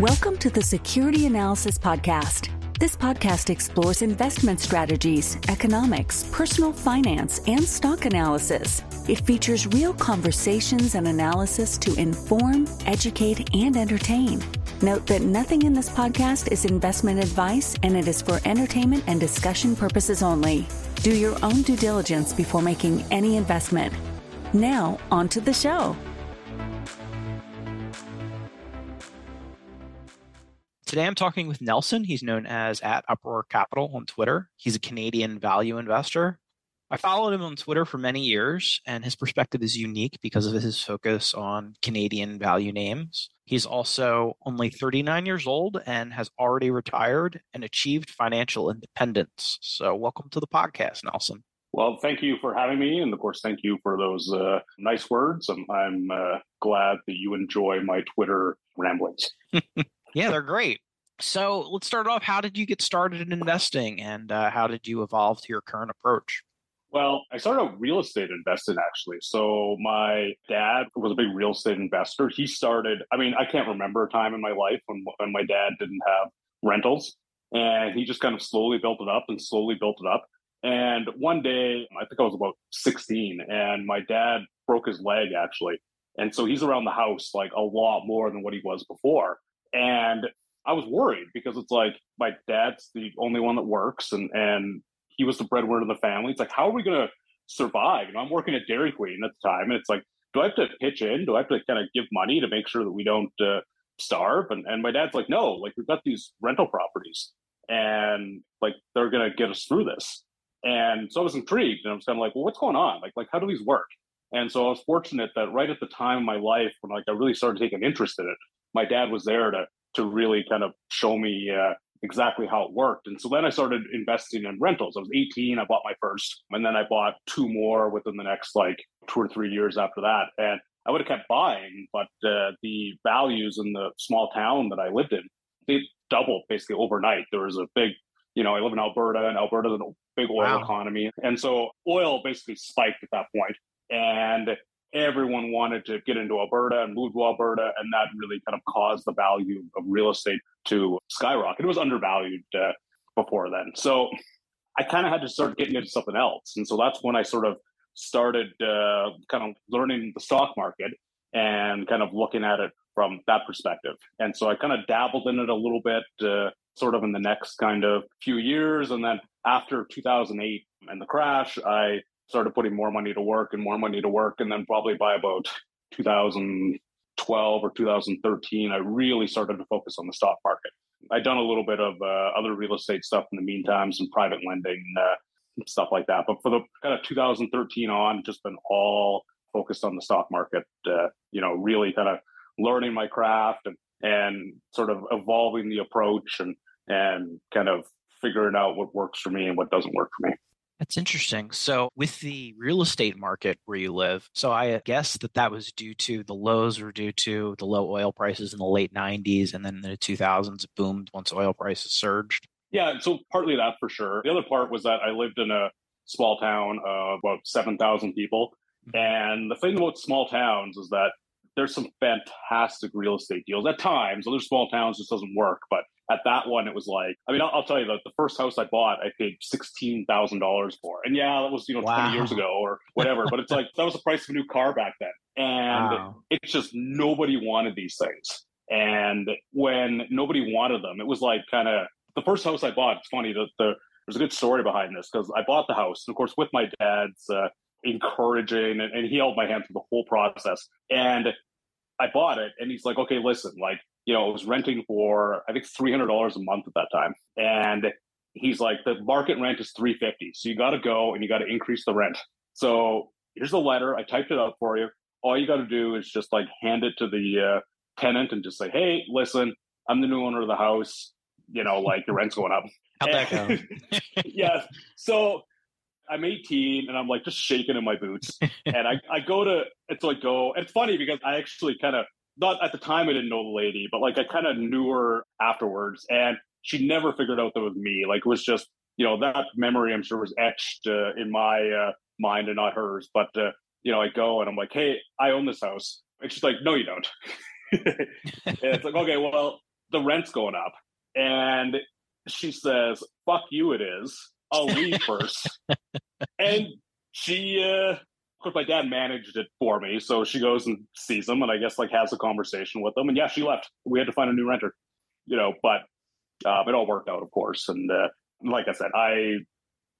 Welcome to the Security Analysis Podcast. This podcast explores investment strategies, economics, personal finance, and stock analysis. It features real conversations and analysis to inform, educate, and entertain. Note that nothing in this podcast is investment advice and it is for entertainment and discussion purposes only. Do your own due diligence before making any investment. Now, on to the show. Today I'm talking with Nelson. He's known as at Uproar Capital on Twitter. He's a Canadian value investor. I followed him on Twitter for many years, and his perspective is unique because of his focus on Canadian value names. He's also only 39 years old and has already retired and achieved financial independence. So, welcome to the podcast, Nelson. Well, thank you for having me. And of course, thank you for those uh, nice words. I'm, I'm uh, glad that you enjoy my Twitter ramblings. Yeah, they're great. So let's start off. How did you get started in investing and uh, how did you evolve to your current approach? Well, I started out real estate investing actually. So my dad was a big real estate investor. He started, I mean, I can't remember a time in my life when, when my dad didn't have rentals. And he just kind of slowly built it up and slowly built it up. And one day, I think I was about 16, and my dad broke his leg actually. And so he's around the house like a lot more than what he was before. And I was worried because it's like my dad's the only one that works and and he was the breadwinner of the family. It's like, how are we gonna survive? You know, I'm working at Dairy Queen at the time, and it's like, do I have to pitch in? Do I have to kind of give money to make sure that we don't uh, starve? And and my dad's like, no, like we've got these rental properties, and like they're gonna get us through this. And so I was intrigued, and I was kind of like, well, what's going on? Like like how do these work? And so I was fortunate that right at the time of my life when like I really started taking interest in it, my dad was there to to really kind of show me uh, exactly how it worked. And so then I started investing in rentals. I was 18, I bought my first, and then I bought two more within the next like two or three years after that. And I would have kept buying, but uh, the values in the small town that I lived in, they doubled basically overnight. There was a big, you know, I live in Alberta, and Alberta's a big oil wow. economy. And so oil basically spiked at that point. And everyone wanted to get into Alberta and move to Alberta, and that really kind of caused the value of real estate to skyrocket. It was undervalued uh, before then, so I kind of had to start getting into something else, and so that's when I sort of started uh, kind of learning the stock market and kind of looking at it from that perspective. And so I kind of dabbled in it a little bit, uh, sort of in the next kind of few years, and then after 2008 and the crash, I started putting more money to work and more money to work. And then probably by about 2012 or 2013, I really started to focus on the stock market. I'd done a little bit of uh, other real estate stuff in the meantime, some private lending, uh, stuff like that. But for the kind of 2013 on, just been all focused on the stock market, uh, you know, really kind of learning my craft and, and sort of evolving the approach and, and kind of figuring out what works for me and what doesn't work for me. That's interesting. So, with the real estate market where you live, so I guess that that was due to the lows were due to the low oil prices in the late 90s and then the 2000s boomed once oil prices surged. Yeah, so partly that for sure. The other part was that I lived in a small town of about 7,000 people. Mm-hmm. And the thing about small towns is that there's some fantastic real estate deals at times. Other small towns just doesn't work, but at that one, it was like, I mean, I'll, I'll tell you that the first house I bought, I paid sixteen thousand dollars for, and yeah, that was you know wow. twenty years ago or whatever. but it's like that was the price of a new car back then, and wow. it's just nobody wanted these things. And when nobody wanted them, it was like kind of the first house I bought. It's funny that the there's a good story behind this because I bought the house, and of course, with my dad's uh, encouraging, and, and he held my hand through the whole process. And I bought it, and he's like, "Okay, listen, like you know, I was renting for I think three hundred dollars a month at that time, and he's like, the market rent is three fifty, so you got to go and you got to increase the rent. So here's the letter. I typed it out for you. All you got to do is just like hand it to the uh, tenant and just say, hey, listen, I'm the new owner of the house. You know, like your rent's going up. How'd that go? yeah. So I'm 18 and I'm like just shaking in my boots. and I, I go to, and so I go, it's funny because I actually kind of not at the time I didn't know the lady, but like I kind of knew her afterwards, and she never figured out that was me. Like it was just you know that memory I'm sure was etched uh, in my uh, mind and not hers. But uh, you know I go and I'm like, hey, I own this house, and she's like, no, you don't. and it's like okay, well, the rent's going up. And she says, fuck you, it is. I'll leave first. and she, uh, course, my dad managed it for me. So she goes and sees them and I guess like has a conversation with them. And yeah, she left. We had to find a new renter, you know, but uh, it all worked out, of course. And uh, like I said, I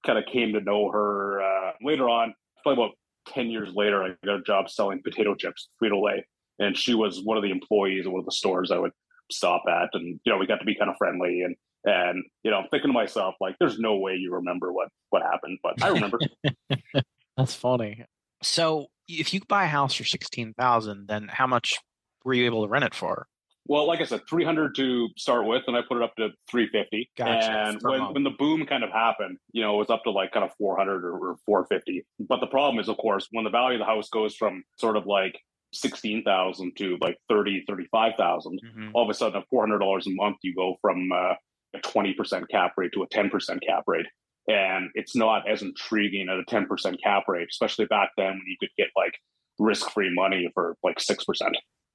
kind of came to know her uh, later on, probably about 10 years later. I got a job selling potato chips, Frito Lay. And she was one of the employees at one of the stores I would stop at. And, you know, we got to be kind of friendly. And, and, you know, I'm thinking to myself, like, there's no way you remember what, what happened, but I remember. That's funny. So if you buy a house for 16,000, then how much were you able to rent it for? Well, like I said, 300 to start with, and I put it up to 350. Gotcha. And when, when the boom kind of happened, you know, it was up to like kind of 400 or, or 450. But the problem is, of course, when the value of the house goes from sort of like 16,000 to like 30, 35,000, Mhm. all of a sudden at $400 a month, you go from uh, a 20% cap rate to a 10% cap rate. And it's not as intriguing at a 10% cap rate, especially back then when you could get like risk free money for like 6%.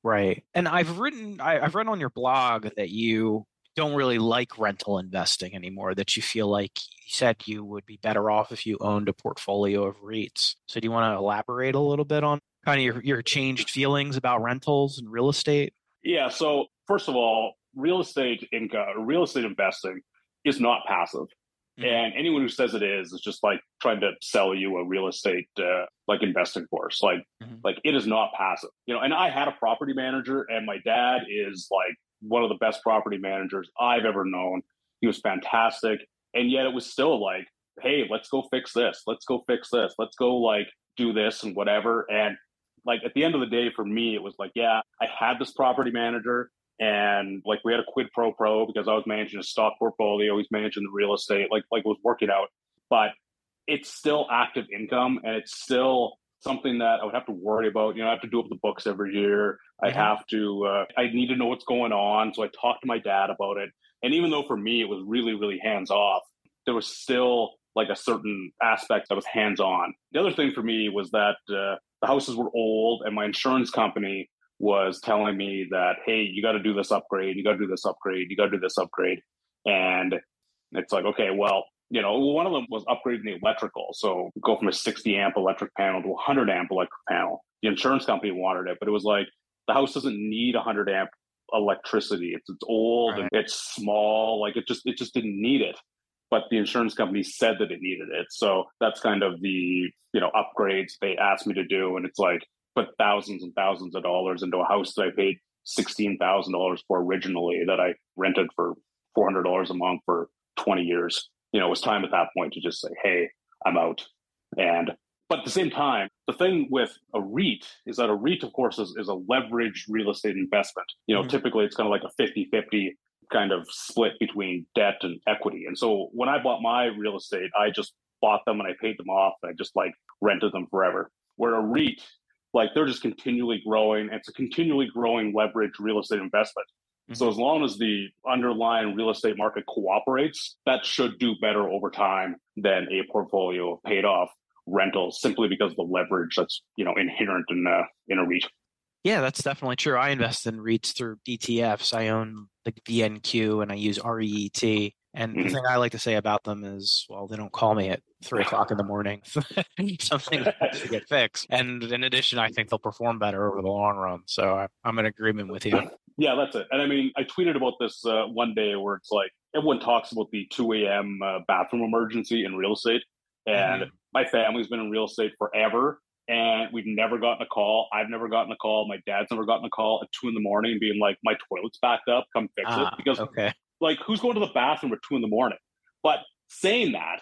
Right. And I've written, I, I've read on your blog that you don't really like rental investing anymore, that you feel like you said you would be better off if you owned a portfolio of REITs. So do you want to elaborate a little bit on kind of your, your changed feelings about rentals and real estate? Yeah. So first of all, real estate income, real estate investing is not passive. Mhm. And anyone who says it is is just like trying to sell you a real estate uh, like investing course. Like, Mhm. like it is not passive. You know. And I had a property manager, and my dad is like one of the best property managers I've ever known. He was fantastic, and yet it was still like, hey, let's go fix this. Let's go fix this. Let's go like do this and whatever. And like at the end of the day, for me, it was like, yeah, I had this property manager and like we had a quid pro pro because I was managing a stock portfolio, he's managing the real estate, like like it was working out. But it's still active income and it's still something that I would have to worry about. You know, I have to do up the books every year. I Mhm. have to uh, I need to know what's going on. So I talked to my dad about it. And even though for me it was really, really hands off, there was still like a certain aspect that was hands on. The other thing for me was that uh, the houses were old and my insurance company was telling me that, hey, you got to do this upgrade, you got to do this upgrade, you got to do this upgrade. And it's like, okay, well, you know, one of them was upgrading the electrical. So go from a 60 amp electric panel to a 100 amp electric panel. The insurance company wanted it, but it was like the house doesn't need 100 amp electricity. It's it's old and it's small. Like it just it just didn't need it. But the insurance company said that it needed it. So that's kind of the you know upgrades they asked me to do. And it's like put thousands and thousands of dollars into a house that I paid sixteen thousand dollars for originally that I rented for four hundred dollars a month for twenty years. You know, it was time at that point to just say, "Hey, I'm out." And but at the same time, the thing with a REIT is that a REIT, of course, is, is a leveraged real estate investment. You know, Mhm. typically it's kind of like a 50 50 kind of split between debt and equity. And so when I bought my real estate, I just bought them and I paid them off. And I just like rented them forever. Where a REIT, like they're just continually growing. It's a continually growing leverage real estate investment. So mm-hmm. as long as the underlying real estate market cooperates, that should do better over time than a portfolio of paid off rentals simply because of the leverage that's you know inherent in a in a REIT. Yeah, that's definitely true. I invest in REITs through ETFs. I own the VNQ and I use REET. And the Mhm. thing I like to say about them is, well, they don't call me at three o'clock in the morning. Something has to get fixed. And in addition, I think they'll perform better over the long run. So I, I'm in agreement with you. Yeah, that's it. And I mean, I tweeted about this uh, one day where it's like everyone talks about the 2 a.m. Uh, bathroom emergency in real estate. And Mhm. my family's been in real estate forever. And we've never gotten a call. I've never gotten a call. My dad's never gotten a call at two in the morning being like, my toilet's backed up. Come fix Ah, it. Because okay. Like who's going to the bathroom at two in the morning? But saying that,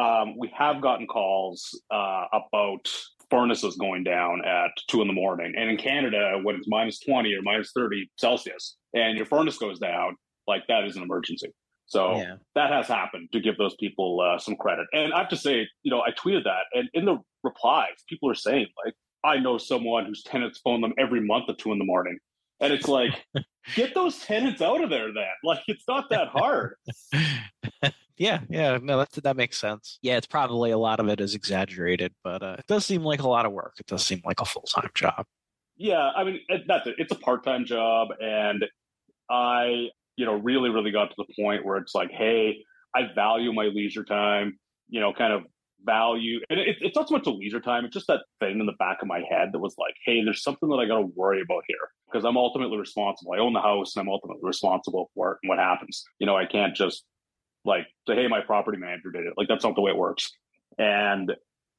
um, we have gotten calls uh, about furnaces going down at two in the morning. And in Canada, when it's minus 20 or minus 30 Celsius and your furnace goes down, like that is an emergency. So Yeah. that has happened to give those people uh, some credit. And I have to say, you know, I tweeted that, and in the replies, people are saying, like, I know someone whose tenants phone them every month at two in the morning. And it's like, get those tenants out of there then. Like, it's not that hard. yeah, yeah, no, that that makes sense. Yeah, it's probably a lot of it is exaggerated, but uh, it does seem like a lot of work. It does seem like a full time job. yeah, I mean, it, that's it. It's a part time job. And I, you you know, really, really got to the point where it's like, hey, I value my leisure time, you know, kind of value. And it, it's not so much a leisure time, it's just that thing in the back of my head that was like, hey, there's something that I got to worry about here because I'm ultimately responsible. I own the house and I'm ultimately responsible for it and what happens. You know, I can't just like say, hey, my property manager did it. Like, that's not the way it works. And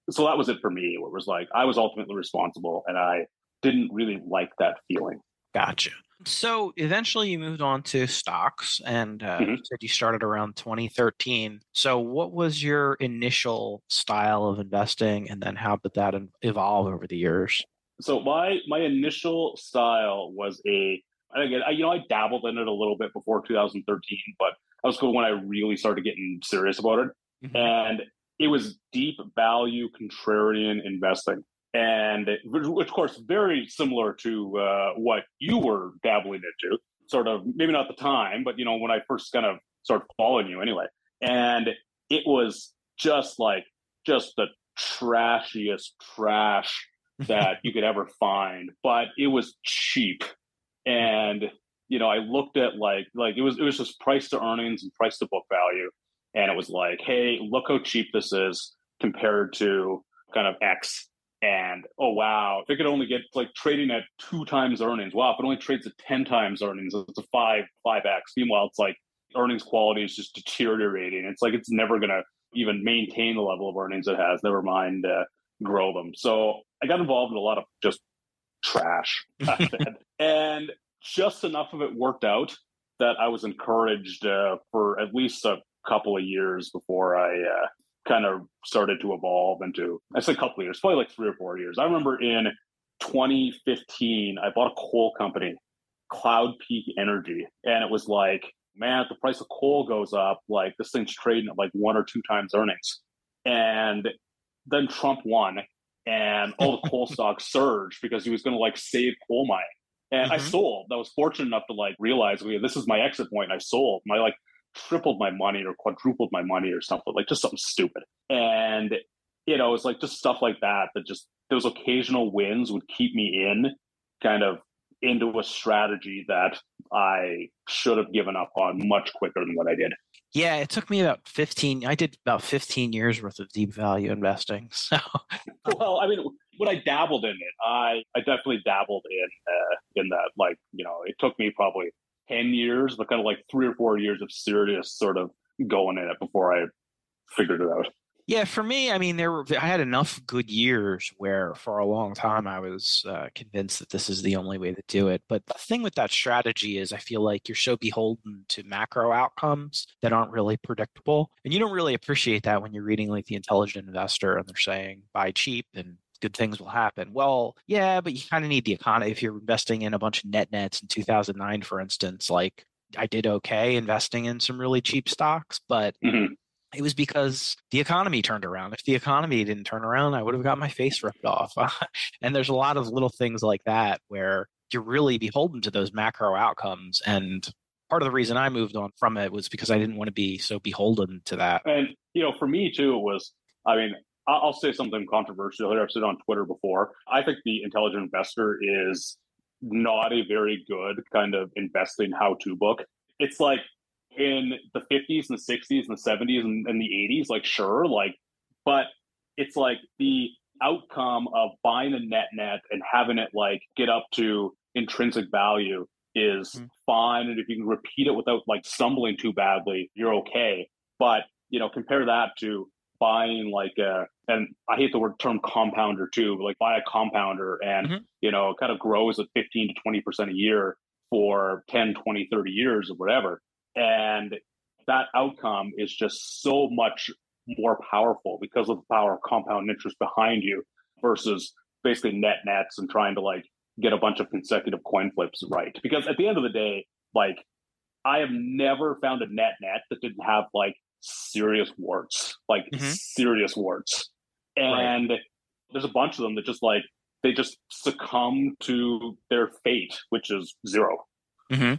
so that was it for me. It was like I was ultimately responsible and I didn't really like that feeling. Gotcha. So eventually you moved on to stocks and uh, mm-hmm. you said you started around 2013. So what was your initial style of investing and then how did that evolve over the years? So my my initial style was a again, I, you know, I dabbled in it a little bit before 2013, but that was cool when I really started getting serious about it. Mm-hmm. And it was deep value contrarian investing and which of course very similar to uh, what you were dabbling into sort of maybe not the time but you know when i first kind of started following you anyway. And it was just like just the trashiest trash that you could ever find but it was cheap. And you know i looked at like like it was it was just price to earnings and price to book value. And it was like hey look how cheap this is compared to kind of x and oh wow, if it could only get like trading at two times earnings, wow, if it only trades at ten times earnings, it's a five five x. Meanwhile, it's like earnings quality is just deteriorating. It's like it's never gonna even maintain the level of earnings it has. Never mind uh, grow them. So I got involved in a lot of just trash, and just enough of it worked out that I was encouraged uh, for at least a couple of years before I uh, kind of started to evolve into it's a couple of years, probably like three or four years. I remember in 2015, I bought a coal company, Cloud Peak Energy, and it was like, man, if the price of coal goes up, like this thing's trading at like one or two times earnings. And then Trump won, and all the coal stocks surged because he was going to like save coal mining. And mm-hmm. I sold. I was fortunate enough to like realize, okay, this is my exit point. I sold. My like tripled my money or quadrupled my money or something like just something stupid. And you know it's like just stuff like that that just those occasional wins would keep me in kind of into a strategy that i should have given up on much quicker than what i did. Yeah it took me about 15 i did about 15 years worth of deep value investing so. Well i mean when i dabbled in it i i definitely dabbled in uh, in that like you know it took me probably 10 years, but kind of like three or four years of serious sort of going in it before I figured it out. Yeah, for me, I mean, there were I had enough good years where for a long time I was uh, convinced that this is the only way to do it. But the thing with that strategy is, I feel like you're so beholden to macro outcomes that aren't really predictable, and you don't really appreciate that when you're reading like the Intelligent Investor and they're saying buy cheap and good things will happen. Well, yeah, but you kind of need the economy. If you're investing in a bunch of net nets in 2009, for instance, like I did okay investing in some really cheap stocks, but mm-hmm. it was because the economy turned around. If the economy didn't turn around, I would have got my face ripped off. and there's a lot of little things like that where you're really beholden to those macro outcomes. And part of the reason I moved on from it was because I didn't want to be so beholden to that. And, you know, for me too, it was, I mean, I'll say something controversial here. I've said on Twitter before. I think the intelligent investor is not a very good kind of investing how to book. It's like in the 50s and the 60s and the 70s and, and the 80s, like, sure, like, but it's like the outcome of buying a net net and having it like get up to intrinsic value is mm. fine. And if you can repeat it without like stumbling too badly, you're okay. But, you know, compare that to buying like a and I hate the word term compounder too, but like buy a compounder and mm-hmm. you know, it kind of grows at 15 to 20 percent a year for 10, 20, 30 years or whatever. And that outcome is just so much more powerful because of the power of compound interest behind you versus basically net nets and trying to like get a bunch of consecutive coin flips right. Because at the end of the day, like I have never found a net net that didn't have like serious warts, like mm-hmm. serious warts. And right. there's a bunch of them that just like they just succumb to their fate, which is 0 mm-hmm.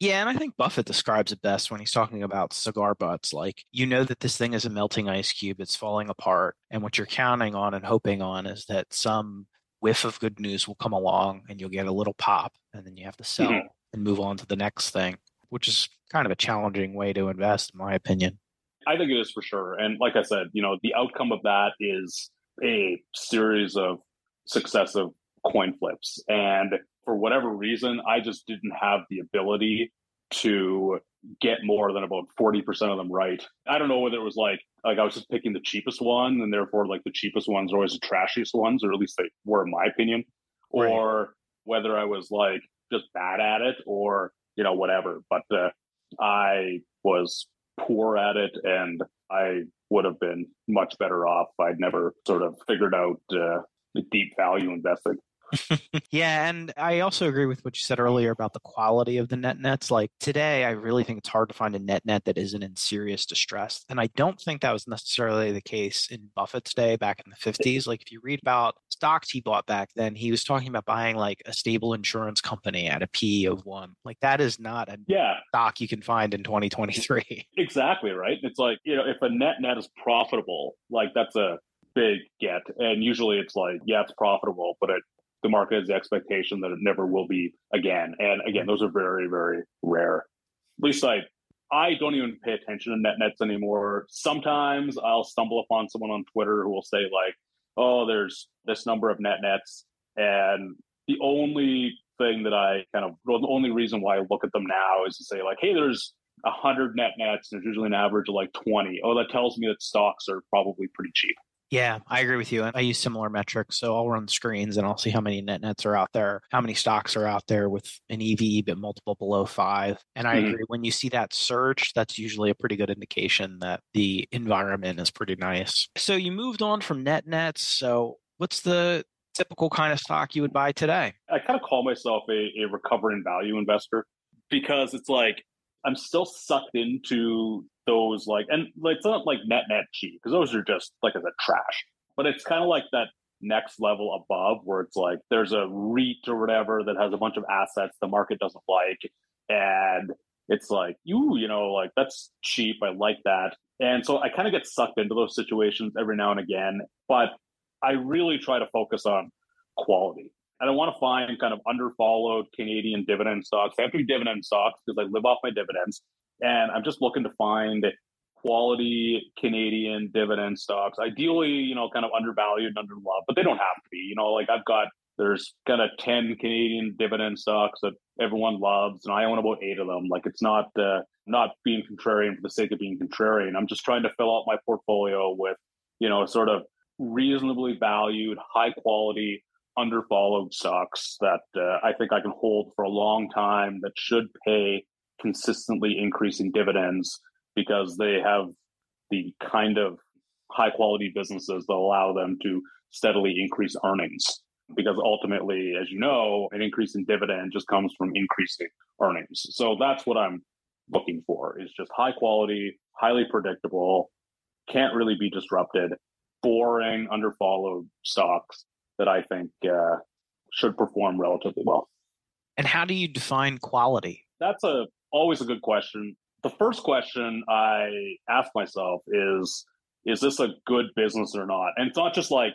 Yeah, and I think Buffett describes it best when he's talking about cigar butts. Like, you know that this thing is a melting ice cube, it's falling apart. And what you're counting on and hoping on is that some whiff of good news will come along and you'll get a little pop, and then you have to sell mm-hmm. and move on to the next thing. which is kind of a challenging way to invest, in my opinion. I think it is for sure. And like I said, you know, the outcome of that is a series of successive coin flips. And for whatever reason, I just didn't have the ability to get more than about 40% of them right. I don't know whether it was like like I was just picking the cheapest one and therefore like the cheapest ones are always the trashiest ones, or at least they were in my opinion. Right. Or whether I was like just bad at it or, you know, whatever. But uh, I was poor at it and I would have been much better off if I'd never sort of figured out uh, the deep value investing. yeah, and I also agree with what you said earlier about the quality of the net nets. Like today, I really think it's hard to find a net net that isn't in serious distress. And I don't think that was necessarily the case in Buffett's day back in the 50s. Like if you read about stocks he bought back then, he was talking about buying like a stable insurance company at a P of one. Like that is not a yeah. stock you can find in 2023. Exactly, right? It's like, you know, if a net net is profitable, like that's a big get. And usually it's like, yeah, it's profitable, but it the market has the expectation that it never will be again. And again, those are very, very rare. At least I I don't even pay attention to net nets anymore. Sometimes I'll stumble upon someone on Twitter who will say like, "Oh, there's this number of net nets," and the only thing that I kind of well, the only reason why I look at them now is to say like, "Hey, there's a hundred net nets, and there's usually an average of like twenty. Oh, that tells me that stocks are probably pretty cheap." Yeah, I agree with you. I use similar metrics. So I'll run screens and I'll see how many net nets are out there, how many stocks are out there with an EV/EBIT multiple below five. And I mm-hmm. agree. When you see that surge, that's usually a pretty good indication that the environment is pretty nice. So you moved on from net nets. So what's the typical kind of stock you would buy today? I kind of call myself a, a recovering value investor because it's like I'm still sucked into those like and like it's not like net net cheap because those are just like as a trash but it's kind of like that next level above where it's like there's a REIT or whatever that has a bunch of assets the market doesn't like and it's like you you know like that's cheap i like that and so i kind of get sucked into those situations every now and again but i really try to focus on quality and I want to find kind of underfollowed Canadian dividend stocks. They have to be dividend stocks because I live off my dividends. And I'm just looking to find quality Canadian dividend stocks. Ideally, you know, kind of undervalued and underloved, but they don't have to be. You know, like I've got there's kind of 10 Canadian dividend stocks that everyone loves, and I own about eight of them. Like it's not uh, not being contrarian for the sake of being contrarian. I'm just trying to fill out my portfolio with, you know, sort of reasonably valued, high quality, underfollowed stocks that uh, I think I can hold for a long time that should pay consistently increasing dividends because they have the kind of high quality businesses that allow them to steadily increase earnings. Because ultimately, as you know, an increase in dividend just comes from increasing earnings. So that's what I'm looking for is just high quality, highly predictable, can't really be disrupted, boring, underfollowed stocks that I think uh, should perform relatively well. And how do you define quality? That's a always a good question. The first question I ask myself is is this a good business or not? And it's not just like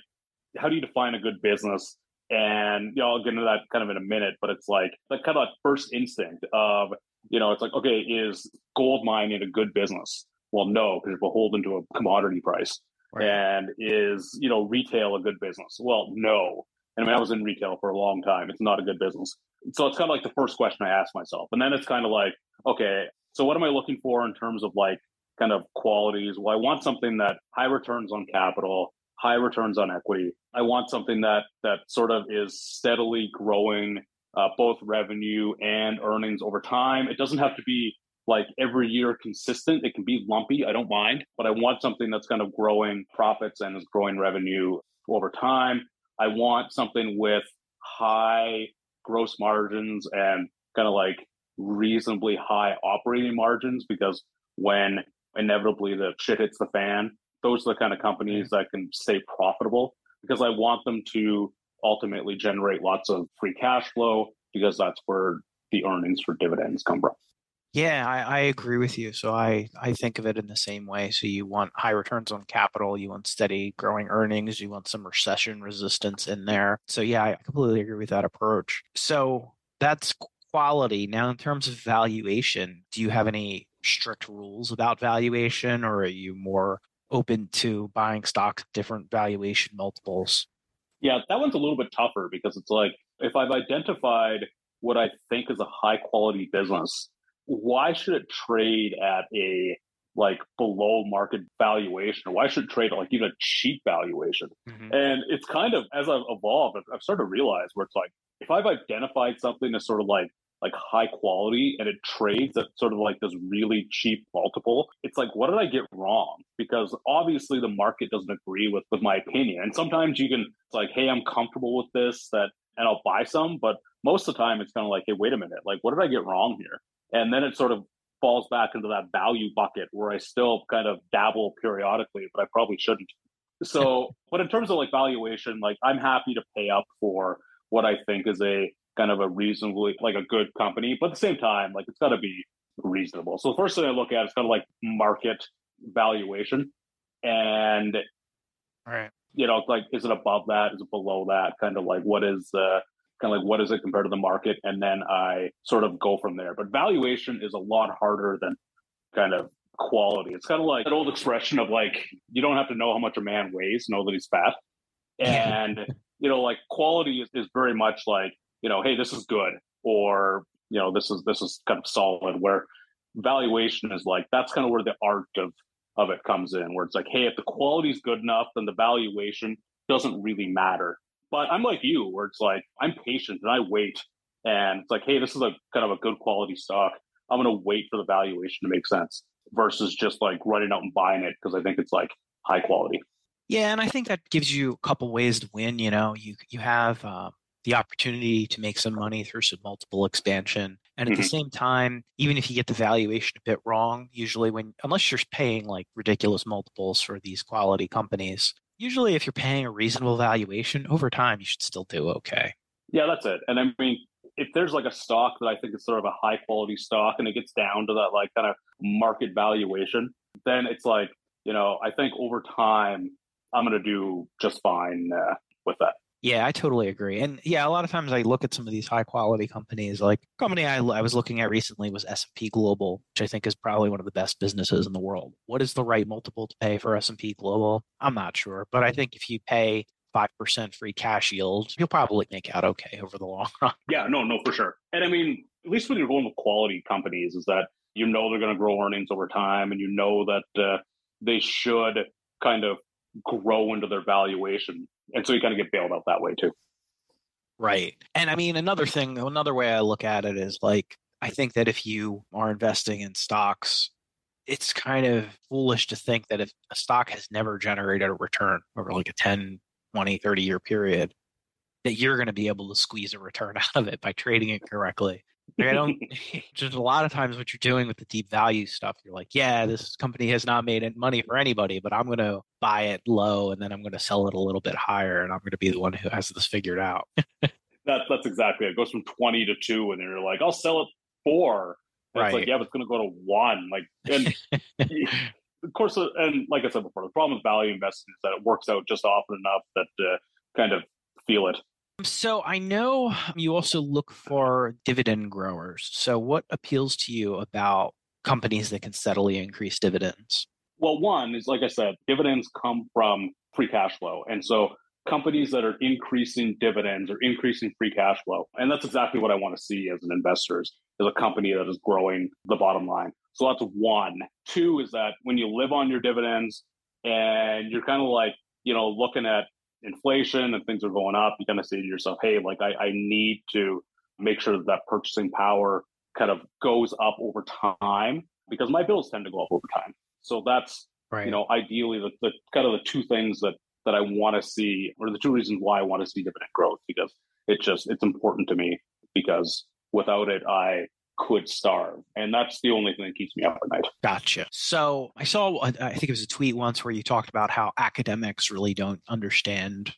how do you define a good business? And you know, I'll get into that kind of in a minute, but it's like that kind of first instinct of, you know, it's like, okay, is gold mining a good business? Well, no, because you're beholden to a commodity price. Right. And is, you know, retail a good business? Well, no. And I mean, I was in retail for a long time. It's not a good business. So it's kind of like the first question I ask myself. And then it's kind of like, okay, so what am I looking for in terms of like kind of qualities? Well, I want something that high returns on capital, high returns on equity. I want something that that sort of is steadily growing uh, both revenue and earnings over time. It doesn't have to be like every year consistent. It can be lumpy. I don't mind, but I want something that's kind of growing profits and is growing revenue over time. I want something with high gross margins and kind of like reasonably high operating margins because when inevitably the shit hits the fan, those are the kind of companies that can stay profitable because I want them to ultimately generate lots of free cash flow because that's where the earnings for dividends come from. Yeah, I, I, agree with you. So I, I think of it in the same way. So you want high returns on capital, you want steady growing earnings, you want some recession resistance in there. So yeah, I completely agree with that approach. So that's quality. Now, in terms of valuation, do you have any strict rules about valuation, or are you more open to buying stocks at different valuation multiples? Yeah, that one's a little bit tougher because it's like if I've identified what I think is a high quality business, why should it trade at a like below market valuation or why should it trade at like even a cheap valuation mm-hmm. and it's kind of as i've evolved I've, I've started to realize where it's like if i've identified something as sort of like like high quality and it trades at sort of like this really cheap multiple it's like what did i get wrong? Because obviously the market doesn't agree with with my opinion. And sometimes you can it's like hey i'm comfortable with this that and i'll buy some but most of the time it's kind of like hey wait a minute like what did i get wrong here? And then it sort of falls back into that value bucket where i still kind of dabble periodically but i probably shouldn't. So but in terms of like valuation like i'm happy to pay up for what i think is a kind of a reasonably like a good company, but at the same time, like it's got to be reasonable. So the first thing I look at is kind of like market valuation, and right, you know, like is it above that? Is it below that? Kind of like what is uh, kind of like what is it compared to the market, and then I sort of go from there. But valuation is a lot harder than kind of quality. It's kind of like that old expression of like you don't have to know how much a man weighs, know that he's fat, and you know, like quality is, is very much like you know, hey, this is good, or you know, this is this is kind of solid. Where valuation is like that's kind of where the art of of it comes in, where it's like, hey, if the quality is good enough, then the valuation doesn't really matter. But I'm like you, where it's like I'm patient and I wait, and it's like, hey, this is a kind of a good quality stock. I'm going to wait for the valuation to make sense versus just like running out and buying it because I think it's like high quality. Yeah, and I think that gives you a couple ways to win. You know, you you have uh, the opportunity to make some money through some multiple expansion. And at mm-hmm. the same time, even if you get the valuation a bit wrong, usually when, unless you're paying like ridiculous multiples for these quality companies, usually if you're paying a reasonable valuation over time, you should still do okay. Yeah, that's it. And I mean, if there's like a stock that I think is sort of a high quality stock and it gets down to that like kind of market valuation, then it's like, you know, I think over time, I'm going to do just fine uh, with that. Yeah, I totally agree. And yeah, a lot of times I look at some of these high quality companies. Like company I, I was looking at recently was S&P Global, which I think is probably one of the best businesses in the world. What is the right multiple to pay for S&P Global? I'm not sure, but I think if you pay 5% free cash yield, you'll probably make out okay over the long run. Yeah, no, no, for sure. And I mean, at least when you're going with quality companies, is that you know they're going to grow earnings over time and you know that uh, they should kind of grow into their valuation and so you kind of get bailed out that way too. Right. And I mean, another thing, another way I look at it is like, I think that if you are investing in stocks, it's kind of foolish to think that if a stock has never generated a return over like a 10, 20, 30 year period, that you're going to be able to squeeze a return out of it by trading it correctly. Like I don't. just a lot of times, what you're doing with the deep value stuff, you're like, yeah, this company has not made money for anybody, but I'm going to buy it low and then I'm going to sell it a little bit higher, and I'm going to be the one who has this figured out. that's that's exactly it. it. Goes from twenty to two, and then you're like, I'll sell it four. And right. It's like, yeah, but it's going to go to one. Like, and of course, uh, and like I said before, the problem with value investing is that it works out just often enough that uh, kind of feel it. So I know you also look for dividend growers. So what appeals to you about companies that can steadily increase dividends? Well, one is like I said, dividends come from free cash flow. And so companies that are increasing dividends or increasing free cash flow. And that's exactly what I want to see as an investor is, is a company that is growing the bottom line. So that's one. Two is that when you live on your dividends and you're kind of like, you know, looking at inflation and things are going up, you kind of say to yourself, hey, like I, I need to make sure that that purchasing power kind of goes up over time because my bills tend to go up over time. So that's right. you know ideally the, the kind of the two things that that I want to see, or the two reasons why I want to see dividend growth because it just it's important to me because without it I could starve. And that's the only thing that keeps me up at night. Gotcha. So I saw, I think it was a tweet once where you talked about how academics really don't understand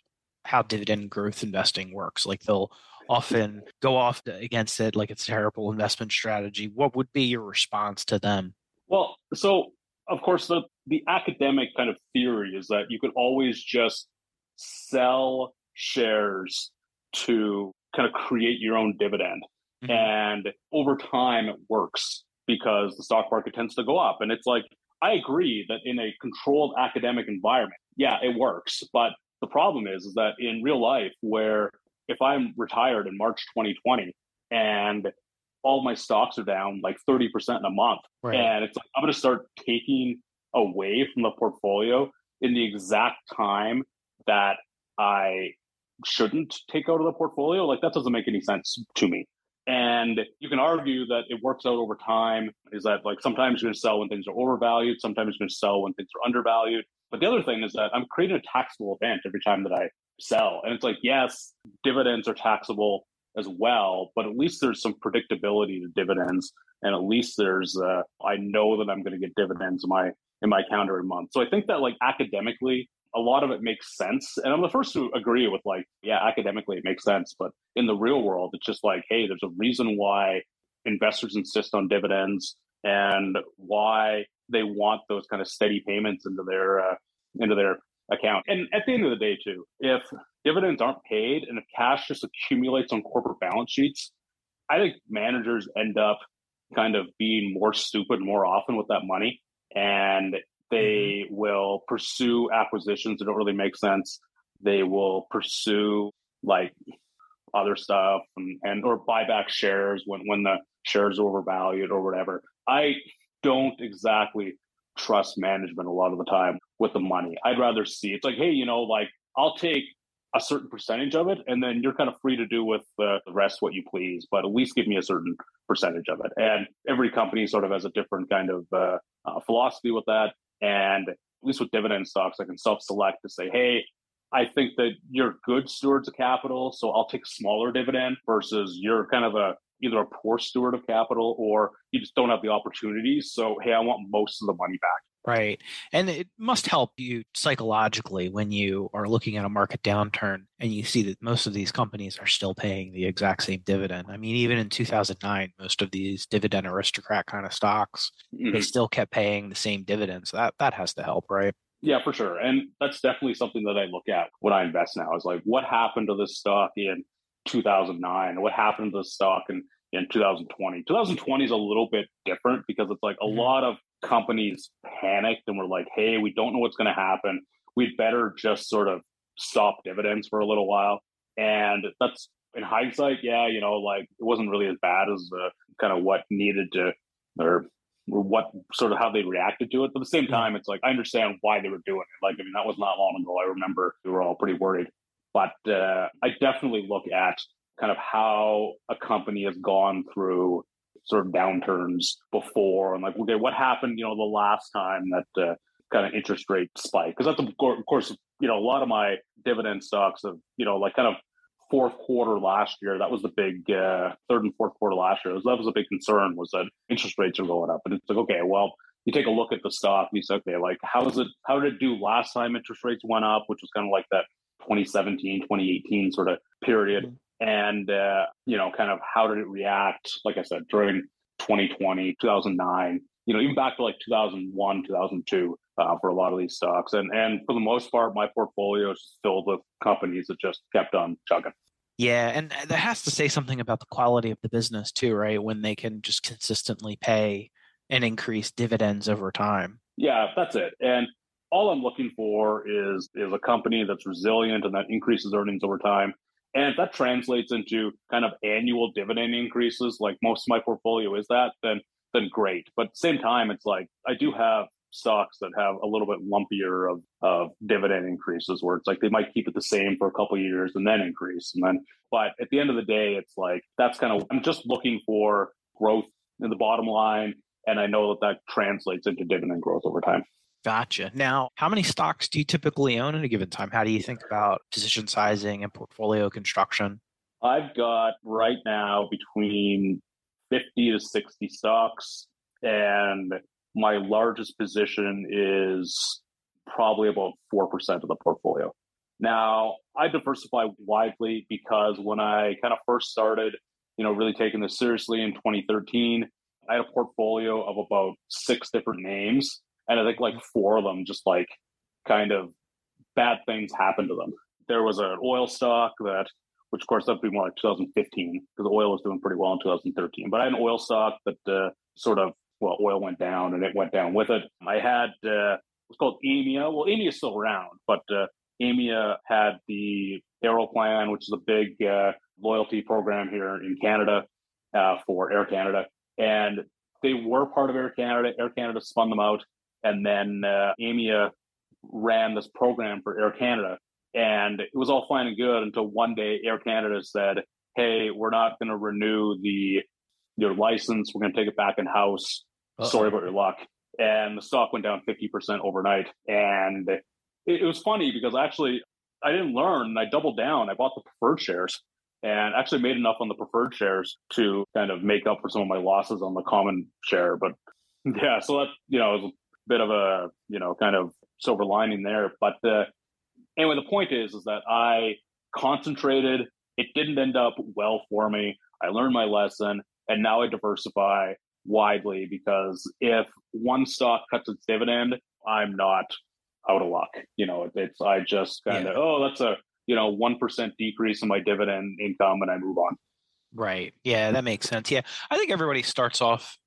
how dividend growth investing works. Like they'll often go off against it like it's a terrible investment strategy. What would be your response to them? Well, so of course, the, the academic kind of theory is that you could always just sell shares to kind of create your own dividend. Mm-hmm. And over time, it works because the stock market tends to go up. And it's like, I agree that in a controlled academic environment, yeah, it works. But the problem is, is that in real life, where if I'm retired in March 2020 and all my stocks are down like 30% in a month, right. and it's like I'm going to start taking away from the portfolio in the exact time that I shouldn't take out of the portfolio, like that doesn't make any sense to me. And you can argue that it works out over time. Is that like sometimes you're going to sell when things are overvalued, sometimes you're going to sell when things are undervalued. But the other thing is that I'm creating a taxable event every time that I sell. And it's like, yes, dividends are taxable as well, but at least there's some predictability to dividends. And at least there's, uh, I know that I'm going to get dividends in my, in my account every month. So I think that like academically, a lot of it makes sense. And I'm the first to agree with like, yeah, academically it makes sense. But in the real world, it's just like, hey, there's a reason why investors insist on dividends and why they want those kind of steady payments into their uh, into their account. And at the end of the day, too, if dividends aren't paid and if cash just accumulates on corporate balance sheets, I think managers end up kind of being more stupid more often with that money. And they mm-hmm. will pursue acquisitions that don't really make sense. They will pursue like other stuff and, and or buy back shares when, when the shares are overvalued or whatever. I don't exactly trust management a lot of the time with the money. I'd rather see it's like, hey, you know, like I'll take a certain percentage of it, and then you're kind of free to do with the rest what you please. But at least give me a certain percentage of it. And every company sort of has a different kind of uh, uh, philosophy with that. And at least with dividend stocks, I can self-select to say, hey, I think that you're good stewards of capital, so I'll take a smaller dividend versus you're kind of a either a poor steward of capital or you just don't have the opportunities. So hey, I want most of the money back. Right. And it must help you psychologically when you are looking at a market downturn and you see that most of these companies are still paying the exact same dividend. I mean, even in 2009, most of these dividend aristocrat kind of stocks, mm-hmm. they still kept paying the same dividends. That, that has to help, right? Yeah, for sure. And that's definitely something that I look at when I invest now is like, what happened to this stock in 2009? What happened to the stock in, in 2020? 2020 is a little bit different because it's like a mm-hmm. lot of companies panicked and were like, hey, we don't know what's going to happen. We'd better just sort of stop dividends for a little while. And that's in hindsight, yeah, you know, like it wasn't really as bad as uh, kind of what needed to, or, or what sort of how they reacted to it. But at the same time, it's like I understand why they were doing it. Like, I mean, that was not long ago. I remember we were all pretty worried. But uh, I definitely look at kind of how a company has gone through sort of downturns before and like okay what happened you know the last time that uh, kind of interest rate spike? Because that's of course you know a lot of my dividend stocks of you know like kind of fourth quarter last year that was the big uh, third and fourth quarter last year that was a big concern was that interest rates are going up. And it's like okay well you take a look at the stock you say okay like how does it how did it do last time interest rates went up which was kind of like that 2017 2018 sort of period. Mm-hmm. And uh, you know kind of how did it react like i said during 2020 2009 you know even back to like 2001 2002 uh, for a lot of these stocks. And and for the most part my portfolio is filled with companies that just kept on chugging. Yeah and that has to say something about the quality of the business too right? When they can just consistently pay and increase dividends over time. Yeah that's it. And all i'm looking for is is a company that's resilient and that increases earnings over time and if that translates into kind of annual dividend increases, like most of my portfolio is that, then then great. But at the same time, it's like I do have stocks that have a little bit lumpier of, of dividend increases where it's like they might keep it the same for a couple years and then increase. And then but at the end of the day, it's like that's kind of I'm just looking for growth in the bottom line. And I know that that translates into dividend growth over time. Gotcha. Now, how many stocks do you typically own at a given time? How do you think about position sizing and portfolio construction? I've got right now between 50 to 60 stocks, and my largest position is probably about 4% of the portfolio. Now, I diversify widely because when I kind of first started, you know, really taking this seriously in 2013, I had a portfolio of about six different names and I think like four of them just like kind of bad things happened to them. There was an oil stock that which of course that'd be more like 2015 because oil was doing pretty well in 2013. But I had an oil stock that uh, sort of well, oil went down and it went down with it. I had uh, was called Aimia. Well, Aimia is still around, but uh, Aimia had the Aeroplan, which is a big uh, loyalty program here in Canada uh, for Air Canada, and they were part of Air Canada. Air Canada spun them out, and then uh, Aimia ran this program for Air Canada, and it was all fine and good until one day Air Canada said, "Hey, we're not going to renew the your license. We're going to take it back in house. Sorry about your luck." And the stock went down fifty percent overnight, and it, it was funny because actually I didn't learn. I doubled down. I bought the preferred shares and actually made enough on the preferred shares to kind of make up for some of my losses on the common share. But yeah, so that you know bit of a you know kind of silver lining there. But the anyway, the point is is that I concentrated. It didn't end up well for me. I learned my lesson, and now I diversify widely because if one stock cuts its dividend, I'm not out of luck. You know, it's I just kind of yeah. oh that's a you know one percent decrease in my dividend income, and I move on. Right. Yeah, that makes sense. Yeah, I think everybody starts off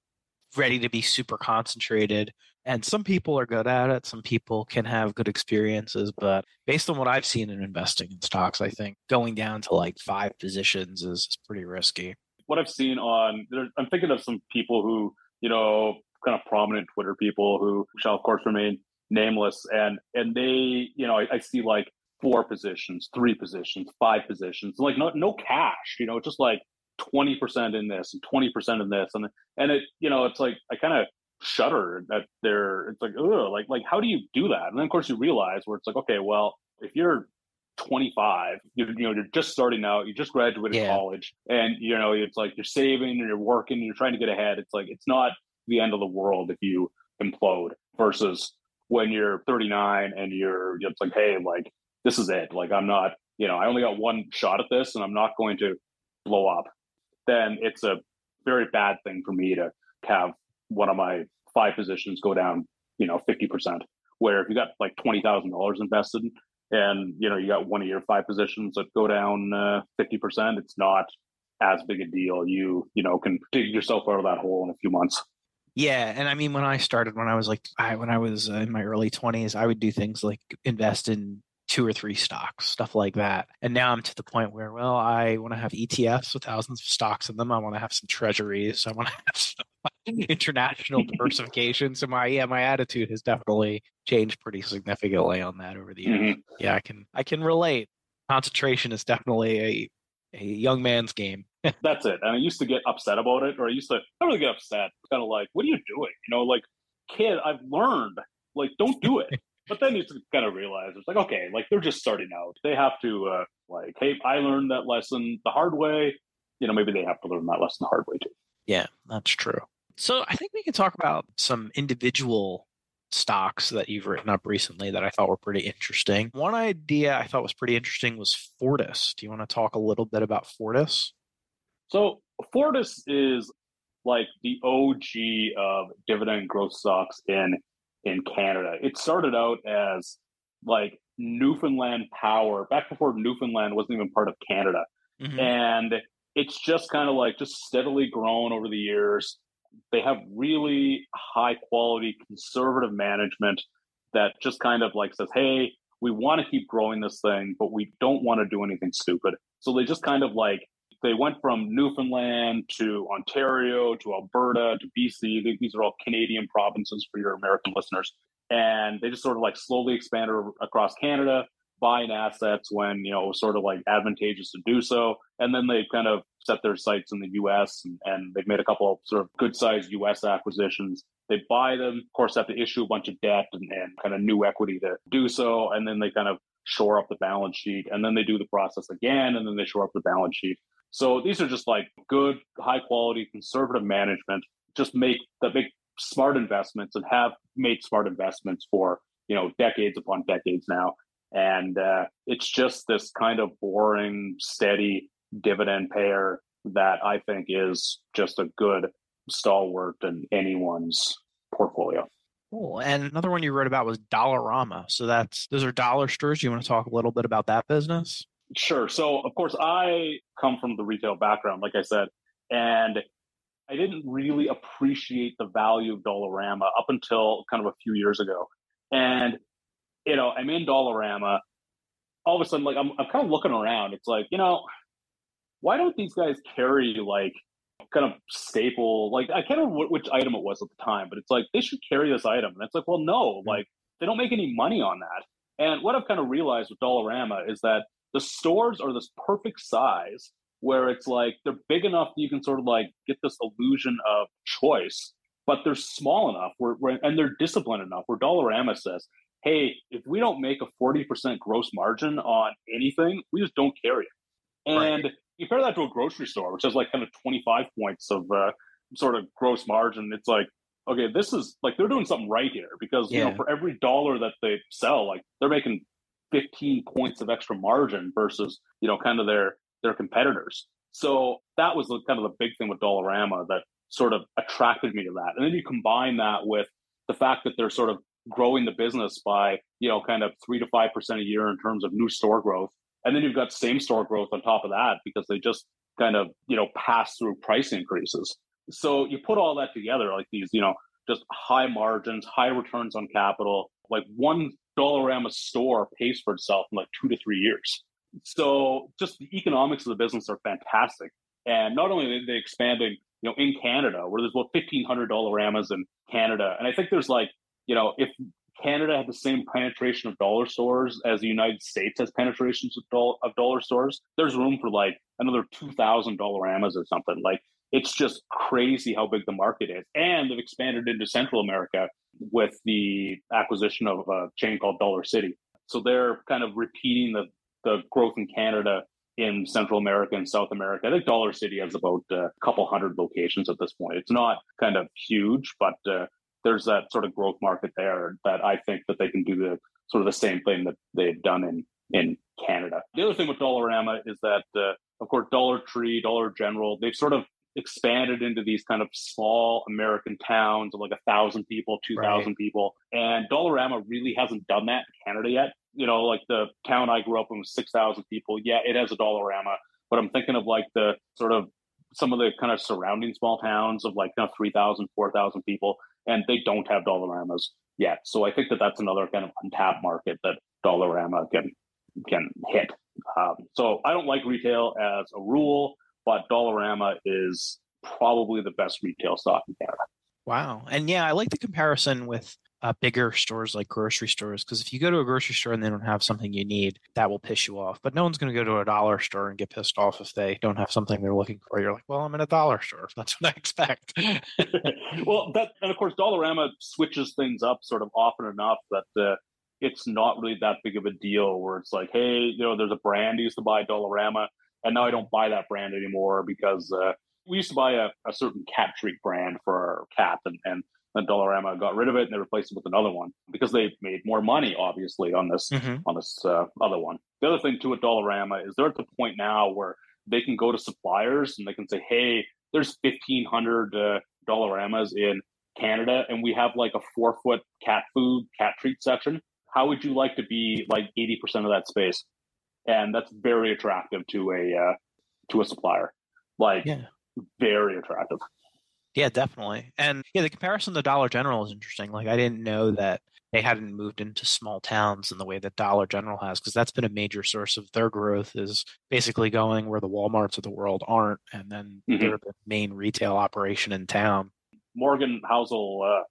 ready to be super concentrated. And some people are good at it. Some people can have good experiences. But based on what I've seen in investing in stocks, I think going down to like five positions is, is pretty risky. What I've seen on, I'm thinking of some people who, you know, kind of prominent Twitter people who shall, of course, remain nameless. And, and they, you know, I, I see like four positions, three positions, five positions, like no, no cash, you know, just like 20% in this and 20% in this. And, and it, you know, it's like, I kind of shudder that they're, it's like, oh, like, like, how do you do that? And then of course you realize where it's like, okay, well, if you're 25, you, you know, you're just starting out, you just graduated yeah. college and, you know, it's like you're saving and you're working and you're trying to get ahead. It's like, it's not the end of the world if you implode versus when you're 39 and you're, it's like, hey, like, this is it. Like, I'm not, you know, I only got one shot at this and I'm not going to blow up then it's a very bad thing for me to have one of my five positions go down, you know, 50%. Where if you got like $20,000 invested and, you know, you got one of your five positions that go down uh, 50%, it's not as big a deal. You, you know, can dig yourself out of that hole in a few months. Yeah, and I mean, when I started, when I was like, I, when I was uh, in my early twenties, I would do things like invest in two or three stocks, stuff like that. And now I'm to the point where, well, I want to have ETFs with thousands of stocks in them. I want to have some treasuries. I want to have some international diversification. So my yeah, my attitude has definitely changed pretty significantly on that over the years. Mm-hmm. Yeah, I can I can relate. Concentration is definitely a a young man's game. That's it. And I used to get upset about it, or I used to not really get upset. Kind of like, what are you doing? You know, like, kid, I've learned. Like, don't do it. But then you kind of realize it's like, okay, like they're just starting out. They have to uh, like, hey, I learned that lesson the hard way. You know, maybe they have to learn that lesson the hard way too. Yeah, that's true. So I think we can talk about some individual stocks that you've written up recently that I thought were pretty interesting. One idea I thought was pretty interesting was Fortis. Do you want to talk a little bit about Fortis? So Fortis is like the OG of dividend growth stocks in in Canada. It started out as like Newfoundland Power back before Newfoundland wasn't even part of Canada. Mm-hmm. And it's just kind of like just steadily grown over the years. They have really high quality conservative management that just kind of like says, hey, we want to keep growing this thing, but we don't want to do anything stupid. So they just kind of like they went from Newfoundland to Ontario to Alberta to BC. These are all Canadian provinces for your American listeners. And they just sort of like slowly expanded across Canada, buying assets when, you know, it was sort of like advantageous to do so. And then they kind of set their sights in the US and, and they've made a couple of sort of good sized US acquisitions. They buy them, of course, have to issue a bunch of debt and, and kind of new equity to do so. And then they kind of shore up the balance sheet and then they do the process again and then they shore up the balance sheet so these are just like good, high quality, conservative management. Just make that make smart investments and have made smart investments for you know decades upon decades now. And uh, it's just this kind of boring, steady dividend payer that I think is just a good stalwart in anyone's portfolio. Cool. And another one you wrote about was Dollarama. So that's those are dollar stores. You want to talk a little bit about that business? Sure. So, of course, I come from the retail background, like I said, and I didn't really appreciate the value of Dollarama up until kind of a few years ago. And, you know, I'm in Dollarama. All of a sudden, like, I'm, I'm kind of looking around. It's like, you know, why don't these guys carry like kind of staple? Like, I can't remember which item it was at the time, but it's like they should carry this item. And it's like, well, no, mm-hmm. like they don't make any money on that. And what I've kind of realized with Dollarama is that the stores are this perfect size where it's like they're big enough that you can sort of like get this illusion of choice, but they're small enough where, where and they're disciplined enough where Dollarama says, hey, if we don't make a 40% gross margin on anything, we just don't carry it. And right. You compare that to a grocery store, which has like kind of 25 points of uh, sort of gross margin. It's like, okay, this is like they're doing something right here because, yeah. you know, for every dollar that they sell, like they're making 15 points of extra margin versus, you know, kind of their their competitors. So that was the, kind of the big thing with Dollarama that sort of attracted me to that. And then you combine that with the fact that they're sort of growing the business by, you know, kind of three to five percent a year in terms of new store growth. And then you've got same store growth on top of that because they just kind of, you know, pass through price increases. So you put all that together, like these, you know, just high margins, high returns on capital. Like one Dollarama store pays for itself in like two to three years. So just the economics of the business are fantastic. And not only are they expanding, you know, in Canada, where there's about 1,500 Dollaramas in Canada. And I think there's like, you know, if Canada had the same penetration of dollar stores as the United States has penetrations of, dollar, of dollar stores, there's room for like another 2,000 Dollaramas or something. Like it's just crazy how big the market is. And they've expanded into Central America with the acquisition of a chain called Dollar City. So they're kind of repeating the, the growth in Canada in Central America and South America. I think Dollar City has about a couple hundred locations at this point. It's not kind of huge, but uh, there's that sort of growth market there that I think that they can do the sort of the same thing that they've done in in Canada. The other thing with Dollarama is that, uh, of course, Dollar Tree, Dollar General, they've sort of expanded into these kind of small American towns of like a thousand people, two thousand right. people, and Dollarama really hasn't done that in Canada yet. You know, like the town I grew up in was six thousand people. Yeah, it has a Dollarama, but I'm thinking of like the sort of some of the kind of surrounding small towns of like you know, 3,000, 4,000 people, and they don't have Dollaramas yet. So I think that that's another kind of untapped market that Dollarama can can hit. Um, so I don't like retail as a rule but Dollarama is probably the best retail stock in Canada. Wow. And yeah, I like the comparison with uh, bigger stores like grocery stores because if you go to a grocery store and they don't have something you need, that will piss you off. But no one's going to go to a dollar store and get pissed off if they don't have something they're looking for. You're like, well, I'm in a dollar store. That's what I expect. well, that and of course, Dollarama switches things up sort of often enough that uh, it's not really that big of a deal. Where it's like, hey, you know, there's a brand I used to buy Dollarama and now I don't buy that brand anymore because uh, we used to buy a, a, certain cat treat brand for our cat, and, and then Dollarama got rid of it and they replaced it with another one because they made more money, obviously, on this mm-hmm. on this uh, other one. The other thing too with Dollarama is they're at the point now where they can go to suppliers and they can say, "Hey, there's 1,500 uh, Dollaramas in Canada, and we have like a four foot cat food, cat treat section. How would you like to be like 80% of that space?" and that's very attractive to a uh, to a supplier. Like, yeah. very attractive. Yeah, definitely. And yeah, the comparison to Dollar General is interesting. Like, I didn't know that they hadn't moved into small towns in the way that Dollar General has, because that's been a major source of their growth. Is basically going where the WalMarts of the world aren't, and then mm-hmm. they're the main retail operation in town. Morgan Housel uh,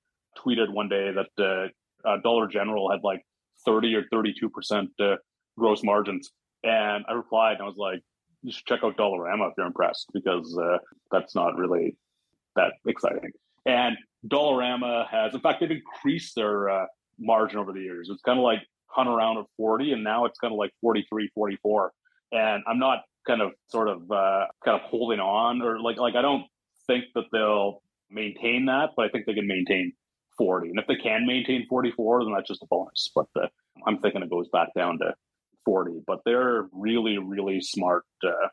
tweeted one day that uh, uh, Dollar General had like thirty or thirty-two percent uh, gross margins, and I replied and I was like, you should check out Dollarama if you're impressed because uh, that's not really that exciting. And Dollarama has, in fact, they've increased their uh, margin over the years. It's kind of like hung around at 40 and now it's kind of like 43, 44. And I'm not kind of sort of uh, kind of holding on or like, like I don't think that they'll maintain that, but I think they can maintain 40. And if they can maintain 44, then that's just a bonus. But uh, I'm thinking it goes back down to 40, but they're really, really smart uh,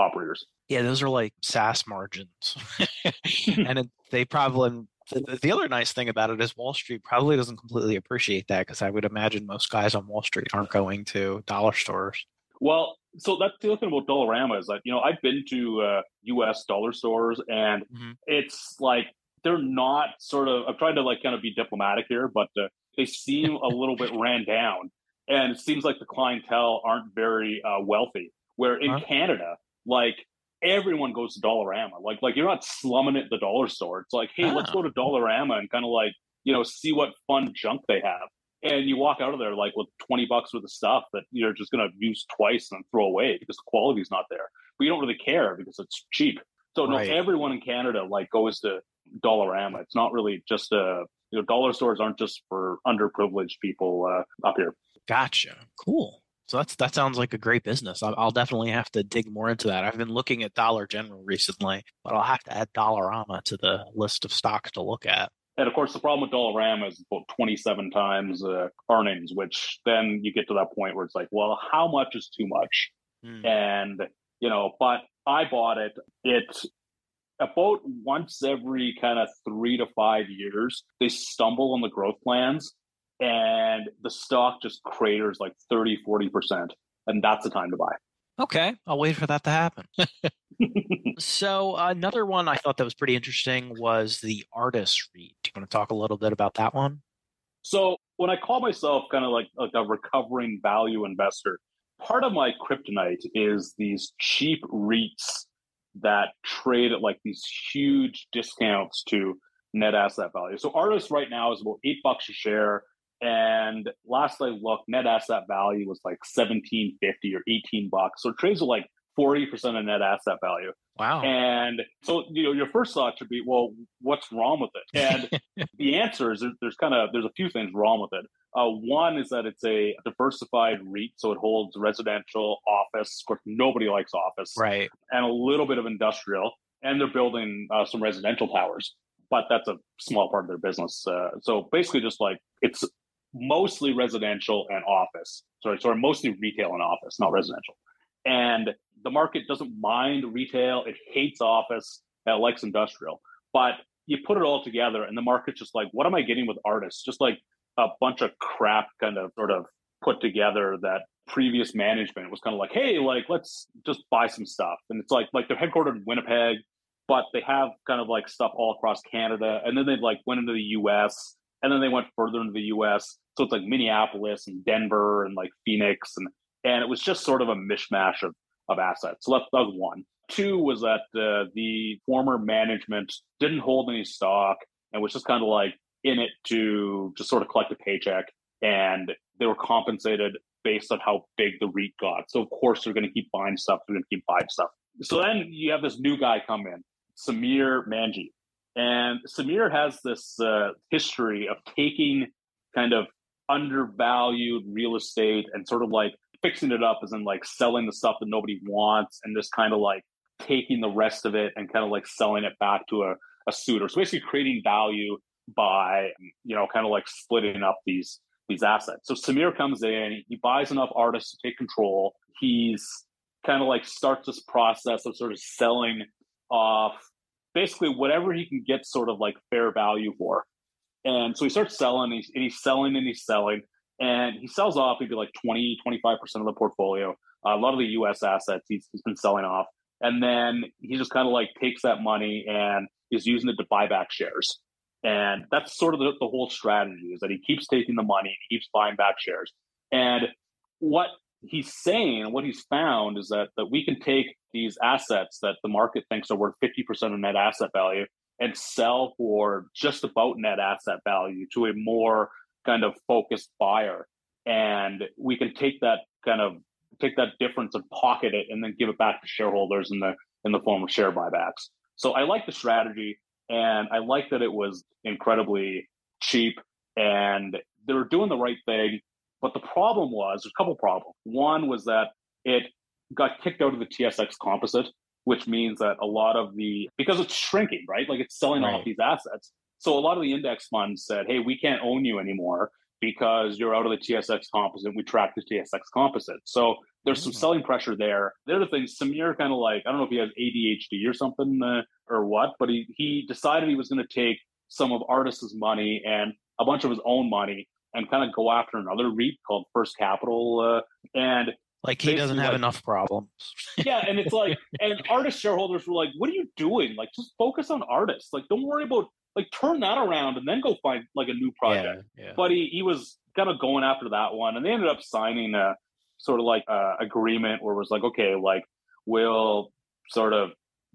operators. Yeah, those are like SaaS margins. and it, they probably, the, the other nice thing about it is Wall Street probably doesn't completely appreciate that because I would imagine most guys on Wall Street aren't going to dollar stores. Well, so that's the other thing about Dollarama is that you know I've been to uh, U.S. dollar stores and mm-hmm. it's like they're not sort of. I'm trying to like kind of be diplomatic here, but uh, they seem a little bit ran down, and it seems like the clientele aren't very uh, wealthy. Where in huh? Canada, like everyone goes to Dollarama, like like you're not slumming it at the dollar store. It's like, hey, oh. let's go to Dollarama and kind of like you know see what fun junk they have. And you walk out of there like with 20 bucks worth of stuff that you're just going to use twice and throw away because the quality's not there. But you don't really care because it's cheap. So right. no everyone in canada like goes to dollarama. It's not really just a you know dollar stores aren't just for underprivileged people uh, up here. Gotcha. Cool so that's that sounds like a great business. I'll, I'll, definitely have to dig more into that. I've been looking at Dollar General recently, but I'll have to add Dollarama to the list of stocks to look at. And of course, the problem with Dollarama is about 27 times uh, earnings, which then you get to that point where it's like, well, how much is too much? Mm. And, you know, but I bought it. It about once every kind of three to five years, they stumble on the growth plans and the stock just craters like 30, 40%. And that's the time to buy. Okay, I'll wait for that to happen. so another one I thought that was pretty interesting was the Artis REIT. Do you want to talk a little bit about that one? So when I call myself kind of like, like a recovering value investor, part of my kryptonite is these cheap REITs that trade at like these huge discounts to net asset value. So Artis right now is about eight bucks a share. And last I looked, net asset value was like seventeen fifty or eighteen bucks. So trades at like forty percent of net asset value. Wow! And so you know, your first thought should be, well, what's wrong with it? And the answer is there's kind of there's a few things wrong with it. Uh, one is that it's a diversified REIT, so it holds residential, office. Of course, nobody likes office, right? And a little bit of industrial, and they're building uh, some residential towers but that's a small part of their business. Uh, so basically, just like it's mostly residential and office. Sorry, sorry, mostly retail and office, not residential. And the market doesn't mind retail; it hates office, it likes industrial. But you put it all together, and the market's just like, what am I getting with Artis? Just like a bunch of crap, kind of sort of put together that previous management was kind of like, hey, like let's just buy some stuff. And it's like like they're headquartered in Winnipeg, but they have kind of like stuff all across Canada, and then they like went into the U.S and then they went further into the U.S. So it's like Minneapolis and Denver and like Phoenix, and and it was just sort of a mishmash of of assets. So that, that was one. Two was that uh, the former management didn't hold any stock and was just kind of like in it to just sort of collect a paycheck, and they were compensated based on how big the REIT got. So of course they're going to keep buying stuff. They're going to keep buying stuff. So then you have this new guy come in, Samir Manji, and Samir has this uh, history of taking kind of undervalued real estate and sort of like fixing it up as in like selling the stuff that nobody wants and just kind of like taking the rest of it and kind of like selling it back to a, a suitor. So basically creating value by, you know, kind of like splitting up these these assets. So Samir comes in, he buys enough Artis to take control. He's kind of like starts this process of sort of selling off basically whatever he can get sort of like fair value for. And so he starts selling, and he's, and he's selling and he's selling, and he sells off maybe like 20, 25% of the portfolio. Uh, a lot of the US assets he's, he's been selling off. And then he just kind of like takes that money and is using it to buy back shares. And that's sort of the, the whole strategy is that he keeps taking the money and he keeps buying back shares. And what he's saying, what he's found is that that we can take these assets that the market thinks are worth 50% of net asset value and sell for just about net asset value to a more kind of focused buyer. And we can take that kind of take that difference and pocket it and then give it back to shareholders in the in the form of share buybacks. So I like the strategy and I like that it was incredibly cheap and they were doing the right thing. But the problem was a couple problems. One was that it got kicked out of the TSX composite, which means that a lot of the because it's shrinking, right? Like it's selling right. off these assets. So a lot of the index funds said, "Hey, we can't own you anymore because you're out of the TSX composite. We track the TSX composite." So there's some mm. selling pressure there. The other thing, Samir kind of like I don't know if he has ADHD or something uh, or what, but he he decided he was going to take some of Artis' money and a bunch of his own money and kind of go after another REIT called First Capital, uh, and Like he doesn't have like, enough problems. yeah, and it's like, and Artis shareholders were like, "What are you doing? Like, just focus on Artis. Like, don't worry about like turn that around and then go find like a new project." Yeah, yeah. But he he was kind of going after that one, and they ended up signing a sort of like a agreement where it was like, okay, like we'll sort of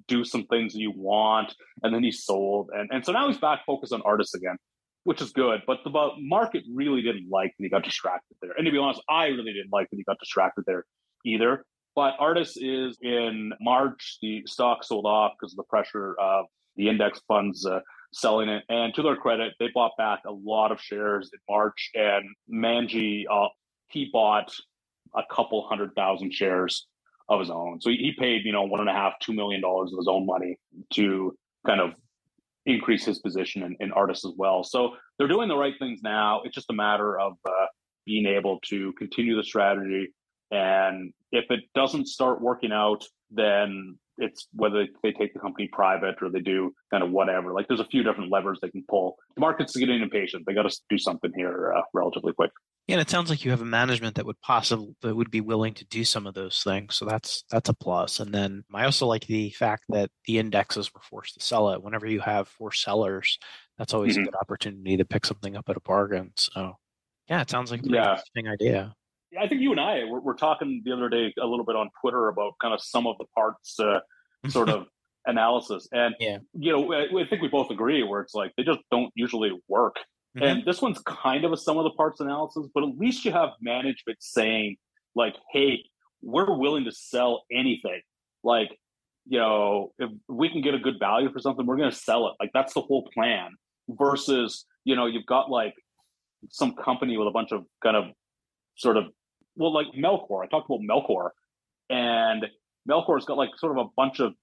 do some things you want, and then he sold, and and so now he's back focused on Artis again which is good. But the market really didn't like that he got distracted there. And to be honest, I really didn't like that he got distracted there either. But Artis is in March, the stock sold off because of the pressure of the index funds uh, selling it. And to their credit, they bought back a lot of shares in March. And Manji, uh, he bought a couple hundred thousand shares of his own. So he paid, you know, one and a half, two million dollars of his own money to kind of increase his position in, in Artis as well. So they're doing the right things now. It's just a matter of uh, being able to continue the strategy. And if it doesn't start working out, then it's whether they take the company private or they do kind of whatever. Like there's a few different levers they can pull. The market's getting impatient. They got to do something here uh, relatively quick. Yeah, and it sounds like you have a management that would possibly that would be willing to do some of those things. So that's that's a plus. And then I also like the fact that the indexes were forced to sell it. Whenever you have four sellers, that's always mm-hmm. a good opportunity to pick something up at a bargain. So yeah, it sounds like a yeah. interesting idea. Yeah, I think you and I were, were, talking the other day a little bit on Twitter about kind of some of the parts uh, sort of analysis, and yeah. you know, I, I think we both agree where it's like they just don't usually work. Mm-hmm. And this one's kind of a sum of the parts analysis, but at least you have management saying, like, hey, we're willing to sell anything. Like, you know, if we can get a good value for something, we're going to sell it. Like, that's the whole plan. Versus, you know, you've got like some company with a bunch of kind of sort of, well, like Melcor. I talked about Melcor, and Melcor's got like sort of a bunch of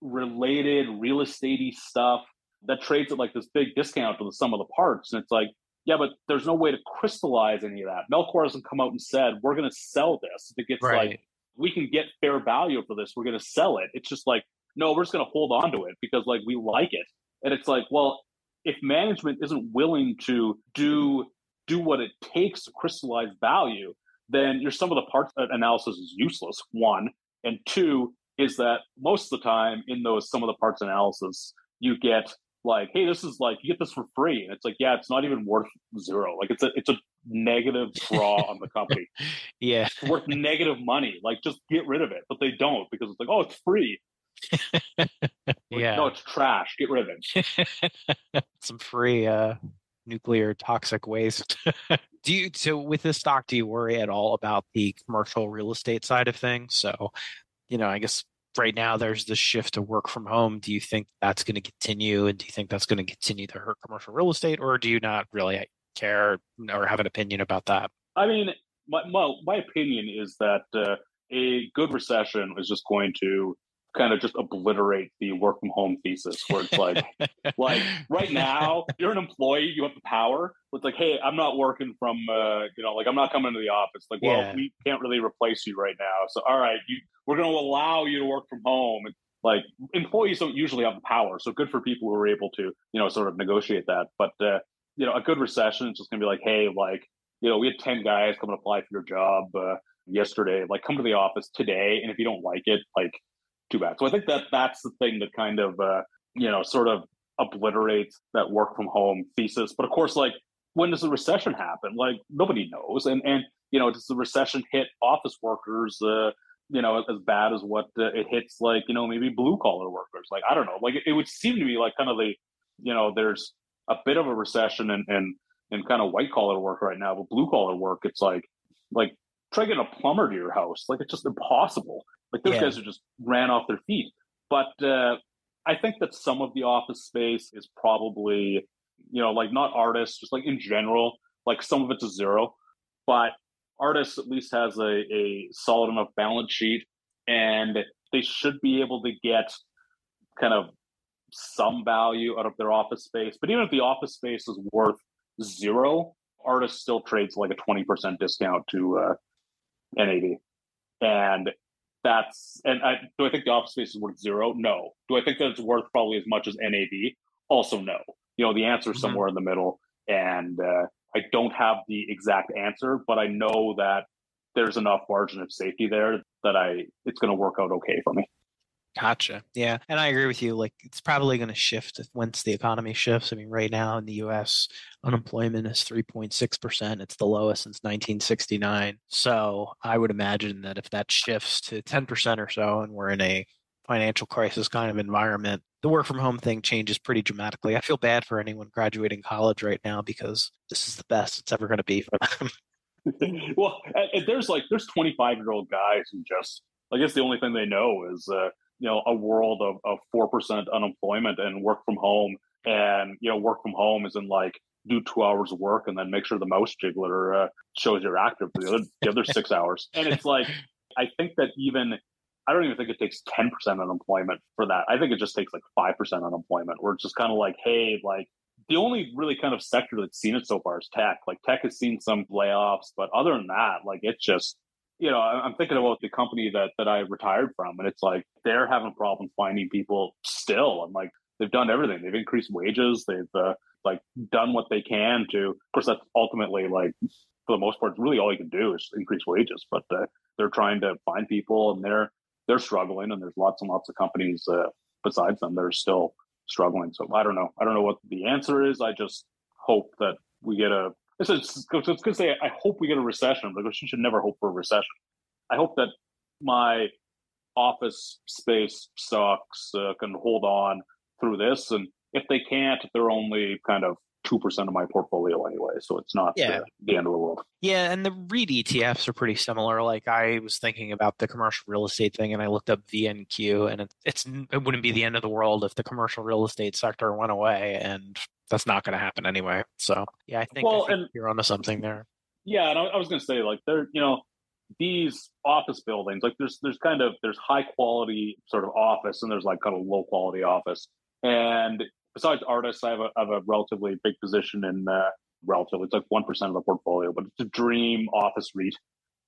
related real estatey stuff that trades at like this big discount to the sum of the parts. And it's like, yeah, but there's no way to crystallize any of that. Melcor hasn't come out and said, we're going to sell this. It gets right. like, we can get fair value for this, we're going to sell it. It's just like, no, we're just going to hold on to it because like we like it. And it's like, well, if management isn't willing to do do what it takes to crystallize value, then your sum of the parts analysis is useless. One and two is that most of the time in those sum of the parts analysis, you get like, hey, this is like you get this for free, and it's like, yeah, it's not even worth zero. Like it's a it's a negative draw on the company. Yeah, it's worth negative money. Like just get rid of it, but they don't because it's like, oh, it's free. like, yeah, no, it's trash. Get rid of it. Some free uh, nuclear toxic waste. do you so with this stock? Do you worry at all about the commercial real estate side of things? So, you know, I guess right now there's this shift to work from home. Do you think that's going to continue? And do you think that's going to continue to hurt commercial real estate, or do you not really care or have an opinion about that? I mean, my, my, my opinion is that uh, a good recession is just going to kind of just obliterate the work from home thesis where it's like like right now you're an employee you have the power it's like hey i'm not working from uh you know like i'm not coming to the office. Like well yeah. we can't really replace you right now. So all right you we're going to allow you to work from home. Like employees don't usually have the power so good for people who are able to you know sort of negotiate that. But uh you know a good recession is just going to be like hey like you know we had 10 guys come and apply for your job uh yesterday. Like come to the office today and if you don't like it like too bad. So I think that that's the thing that kind of uh, you know sort of obliterates that work from home thesis. But of course, like when does the recession happen? Like nobody knows. And and you know does the recession hit office workers? Uh, you know, as bad as what uh, it hits, like you know, maybe blue collar workers. Like I don't know. Like it, it, would seem to me like kind of the, you know, there's a bit of a recession and and and kind of white collar work right now, but blue collar work, it's like like try getting a plumber to your house. Like it's just impossible. Like those yeah. guys are just ran off their feet. But uh, I think that some of the office space is probably, you know, like not Artis, just like in general, like some of it's a zero. But Artis at least has a, a solid enough balance sheet and they should be able to get kind of some value out of their office space. But even if the office space is worth zero, Artis still trades like a 20% discount to uh, NAV. And that's and I, do I think the office space is worth zero? No. Do I think that it's worth probably as much as NAV? Also, no. You know, the answer is mm-hmm. somewhere mm-hmm. in the middle, and uh, I don't have the exact answer, but I know that there's enough margin of safety there that I it's going to work out okay for me. Gotcha. Yeah. And I agree with you. Like it's probably going to shift once the economy shifts. I mean, right now in the US, unemployment is 3.6%. It's the lowest since 1969. So I would imagine that if that shifts to 10% or so and we're in a financial crisis kind of environment, the work from home thing changes pretty dramatically. I feel bad for anyone graduating college right now because this is the best it's ever going to be for them. well, there's like there's 25 year old guys who just I guess the only thing they know is uh, you know a world of of four percent unemployment and work from home, and you know work from home is in like do two hours of work and then make sure the mouse jiggler uh, shows you're active for the other the other six hours, and it's like I think that even I don't even think it takes 10% unemployment for that. I think it just takes like 5% unemployment where it's just kind of like, hey, like the only really kind of sector that's seen it so far is tech. Like tech has seen some layoffs, but other than that, like it's just you know, I'm thinking about the company that that I retired from, and it's like they're having problems finding people still. And like they've done everything. They've increased wages. They've uh, like done what they can to. Of course, that's ultimately like for the most part, really all you can do is increase wages. But uh, they're trying to find people, and they're they're struggling. And there's lots and lots of companies uh, besides them that are still struggling. So I don't know. I don't know what the answer is. I just hope that we get a. It's, it's, it's to say I hope we get a recession because you should never hope for a recession. I hope that my office space stocks uh, can hold on through this, and if they can't, they're only kind of two percent of my portfolio anyway, so it's not yeah. the, the, end of the world. Yeah, and the REIT ETFs are pretty similar. Like I was thinking about the commercial real estate thing, and I looked up VNQ, and it, it's it wouldn't be the end of the world if the commercial real estate sector went away, and that's not going to happen anyway. So yeah, I think, well, I think and, you're onto something there. Yeah, and I, I was going to say like there, you know, these office buildings, like there's there's kind of there's high quality sort of office, and there's like kind of low quality office, and besides Artis, I have a, have a relatively big position in uh, relatively, it's like 1% of the portfolio, but it's a dream office REIT.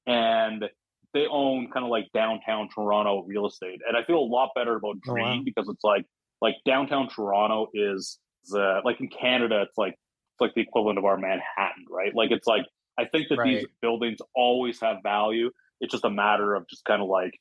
And they own kind of like downtown Toronto real estate. And I feel a lot better about Dream oh, wow. because it's like, like downtown Toronto is like in Canada, it's like, it's like the equivalent of our Manhattan, right? Like it's like, I think that right. these buildings always have value. It's just a matter of just kind of like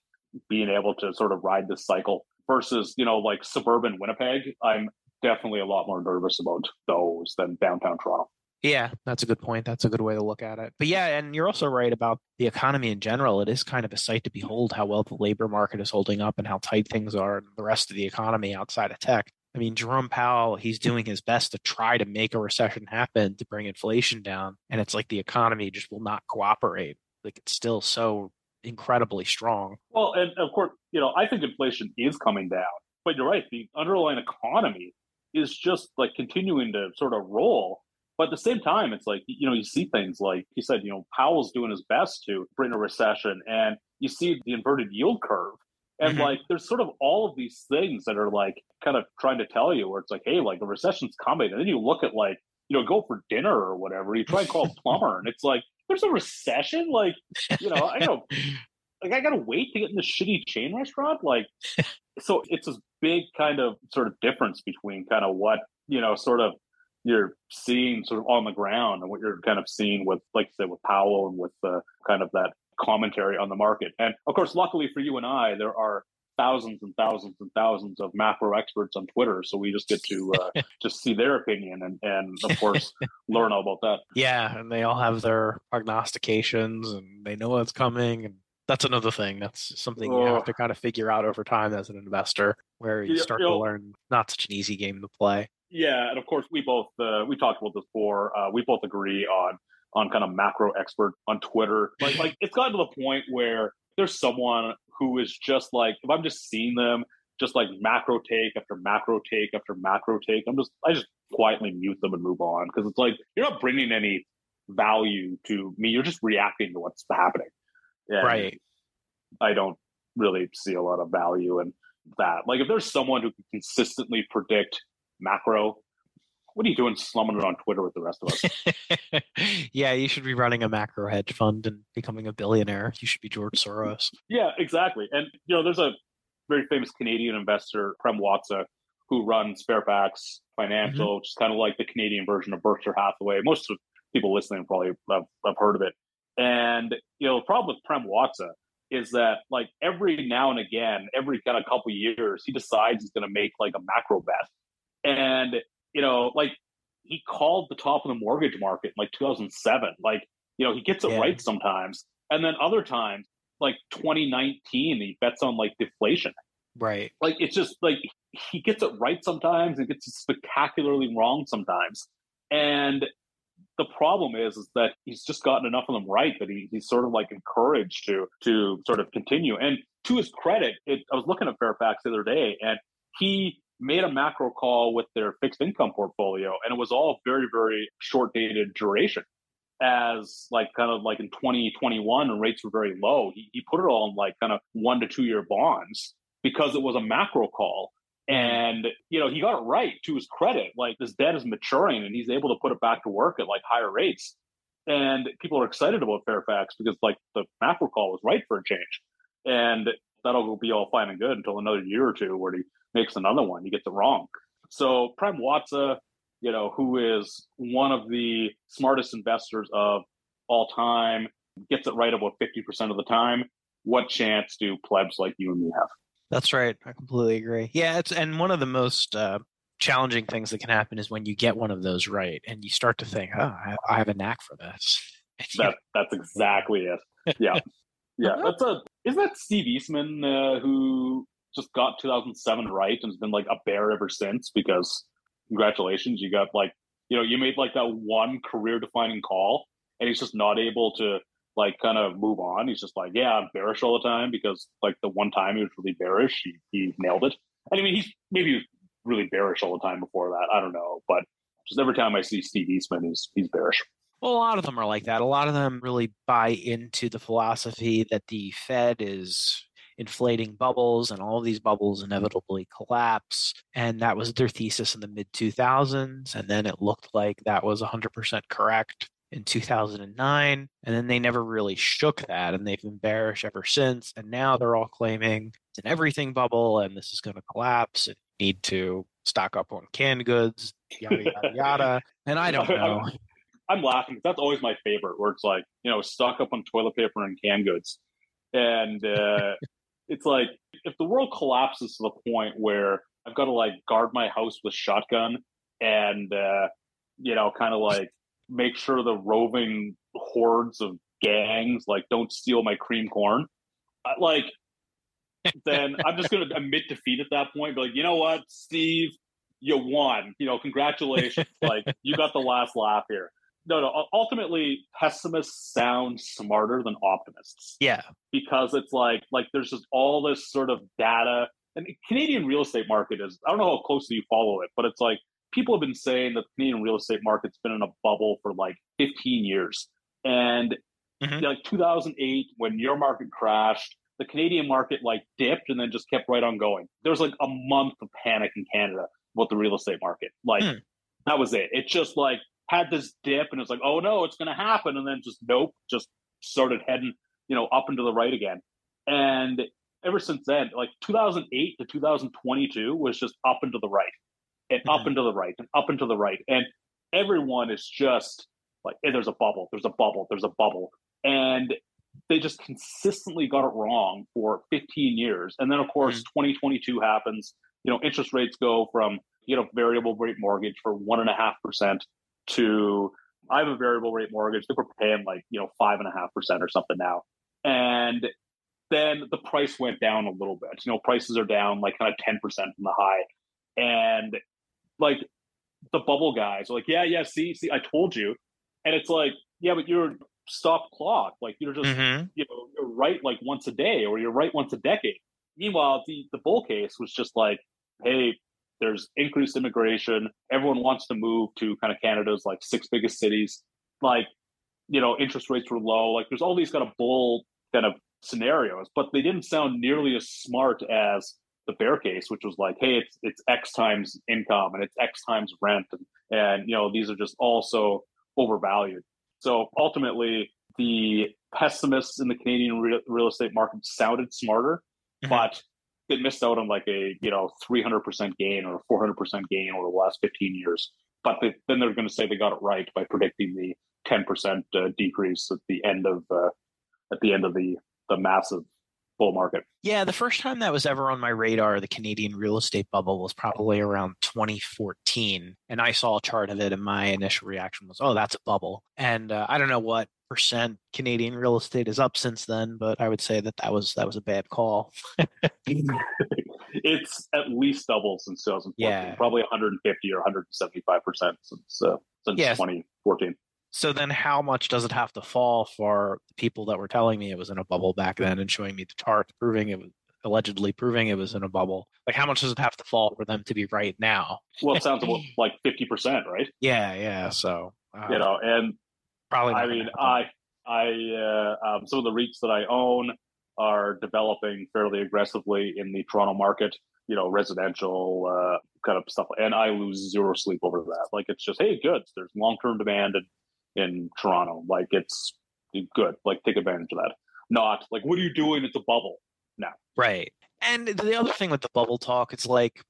being able to sort of ride this cycle versus, you know, like suburban Winnipeg. I'm definitely a lot more nervous about those than downtown Toronto. Yeah, that's a good point. That's a good way to look at it. But yeah, and you're also right about the economy in general. It is kind of a sight to behold how well the labor market is holding up and how tight things are in the rest of the economy outside of tech. I mean, Jerome Powell, he's doing his best to try to make a recession happen to bring inflation down. And it's like the economy just will not cooperate. Like it's still so incredibly strong. Well, and of course, you know, I think inflation is coming down. But you're right, the underlying economy is just like continuing to sort of roll. But at the same time, it's like, you know, you see things like he said, you know, Powell's doing his best to bring a recession and you see the inverted yield curve. And mm-hmm. like, there's sort of all of these things that are like kind of trying to tell you where it's like, hey, like the recession's coming. And then you look at like, you know, go for dinner or whatever. You try and call a plumber and it's like, there's a recession. Like, you know, I know, like I gotta wait to get in the shitty chain restaurant. Like, so it's this big kind of sort of difference between kind of what you know, sort of you're seeing sort of on the ground and what you're kind of seeing with, like I said, with Powell and with the kind of that commentary on the market. And of course, luckily for you and I, there are thousands and thousands and thousands of macro experts on Twitter. So we just get to uh, just see their opinion and, and of course, learn all about that. Yeah. And they all have their prognostications and they know what's coming. And that's another thing. That's something you have to kind of figure out over time as an investor, where you start to learn not such an easy game to play. Yeah, and of course we both uh, we talked about this before. Uh, we both agree on on kind of macro expert on Twitter. Like like it's gotten to the point where there's someone who is just like if I'm just seeing them just like macro take after macro take after macro take, I'm just I just quietly mute them and move on because it's like you're not bringing any value to me. You're just reacting to what's happening. And right. I don't really see a lot of value in that. Like if there's someone who can consistently predict macro, what are you doing slumming it on Twitter with the rest of us? yeah, you should be running a macro hedge fund and becoming a billionaire. You should be George Soros. Yeah, exactly. And you know, there's a very famous Canadian investor, Prem Watsa, who runs Fairfax Financial, mm-hmm. which is kind of like the Canadian version of Berkshire Hathaway. Most of people listening probably have, have heard of it And you know, the problem with Prem Watsa is that like every now and again, every kind of couple years, he decides he's going to make like a macro bet, and you know, like he called the top of the mortgage market in like 2007. Like you know, he gets it yeah. right sometimes, and then other times, like 2019, he bets on like deflation. Right. Like it's just like he gets it right sometimes and gets it spectacularly wrong sometimes. And the problem is, is that he's just gotten enough of them right that he, he's sort of like encouraged to to sort of continue. And to his credit, it, I was looking at Fairfax the other day, and he made a macro call with their fixed income portfolio, and it was all very very short dated duration. As like kind of like in 2021, and rates were very low, he, he put it all in like kind of one to two year bonds because it was a macro call and, you know, he got it right to his credit. Like this debt is maturing and he's able to put it back to work at like higher rates. And people are excited about Fairfax because like the macro call was right for a change. And that'll be all fine and good until another year or two where he makes another one. He gets it wrong. So Prem Watsa, you know, who is one of the smartest investors of all time, gets it right about 50% of the time. What chance do plebs like you and me have? That's right. I completely agree. Yeah, it's and one of the most uh, challenging things that can happen is when you get one of those right and you start to think, "Oh, I, I have a knack for this." That, that's exactly it. Yeah, yeah. That's a isn't that Steve Eisman uh, who just got 2007 right and has been like a bear ever since? Because congratulations, you got like you know you made like that one career defining call, and he's just not able to like kind of move on. He's just like, yeah, I'm bearish all the time because like the one time he was really bearish, he, he nailed it. And I mean, he's maybe really bearish all the time before that. I don't know, but just every time I see Steve Eisman, he's he's bearish. Well, a lot of them are like that. A lot of them really buy into the philosophy that the Fed is inflating bubbles and all of these bubbles inevitably collapse. And that was their thesis in the mid 2000s. And then it looked like that was 100% correct in 2009 and then they never really shook that and they've been bearish ever since and now they're all claiming it's an everything bubble and this is going to collapse and need to stock up on canned goods yada yada yada and i don't know. I'm laughing that's always my favorite where it's like you know stock up on toilet paper and canned goods and uh, it's like if the world collapses to the point where i've got to like guard my house with shotgun and uh, you know kind of like make sure the roving hordes of gangs like don't steal my cream corn. Like, then I'm just going to admit defeat at that point. Be like, you know what, Steve, you won. You know, congratulations. like, you got the last laugh here. No, no. Ultimately, pessimists sound smarter than optimists. Yeah, because it's like like there's just all this sort of data. And Canadian real estate market is I don't know how closely you follow it, but it's like people have been saying that the Canadian real estate market's been in a bubble for like 15 years. And mm-hmm. like 2008, when your market crashed, the Canadian market like dipped and then just kept right on going. There was like a month of panic in Canada about the real estate market. Like mm. that was it. It just like had this dip and it's like, oh no, it's going to happen. And then just nope, just started heading, you know, up and to the right again. And ever since then, like 2008 to 2022 was just up and to the right and up and to the right and up and to the right. And everyone is just like, hey, there's a bubble, there's a bubble, there's a bubble. And they just consistently got it wrong for 15 years. And then, of course, mm-hmm. 2022 happens. You know, interest rates go from, you know, variable rate mortgage for 1.5% to I have a variable rate mortgage. I think we're paying like, you know, 5.5% or something now. And then the price went down a little bit. You know, prices are down like kind of 10% from the high. And like the bubble guys are like, yeah, yeah, see, see, I told you. And it's like, yeah, but you're stop clock. Like you're just, mm-hmm. you know, you're right like once a day or you're right once a decade. Meanwhile, the, the bull case was just like, hey, there's increased immigration. Everyone wants to move to kind of Canada's like six biggest cities. Like, you know, interest rates were low. Like there's all these kind of bull kind of scenarios, but they didn't sound nearly as smart as the bear case, which was like, hey, it's it's X times income and it's X times rent, and, and you know these are just also overvalued. So ultimately, the pessimists in the Canadian real, real estate market sounded smarter, mm-hmm. but they missed out on like a you know 300% gain or 400% gain over the last 15 years. but they, then they're going to say they got it right by predicting the 10% uh, decrease at the end of uh, at the end of the the massive bull market. Yeah, the first time that was ever on my radar, the Canadian real estate bubble was probably around 2014, and I saw a chart of it, and my initial reaction was, "Oh, that's a bubble." And uh, I don't know what percent Canadian real estate is up since then, but I would say that that was that was a bad call. it's at least double since 2014. Yeah. Probably 150 or 175 percent since uh, since Yeah. 2014. So then, how much does it have to fall for the people that were telling me it was in a bubble back then and showing me the chart proving it was allegedly proving it was in a bubble? Like, how much does it have to fall for them to be right now? Well, it sounds like 50 percent, right? Yeah, yeah. So uh, You know, and probably. I mean. I, I, uh, um, some of the REITs that I own are developing fairly aggressively in the Toronto market. You know, residential uh, kind of stuff, and I lose zero sleep over that. Like, it's just, hey, good. There's long term demand in, in Toronto. Like, it's good. Like, take advantage of that. Not like, what are you doing? It's a bubble. Now? Right. And the other thing with the bubble talk, it's like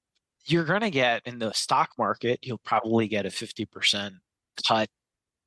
you're going to get in the stock market, you'll probably get a 50% cut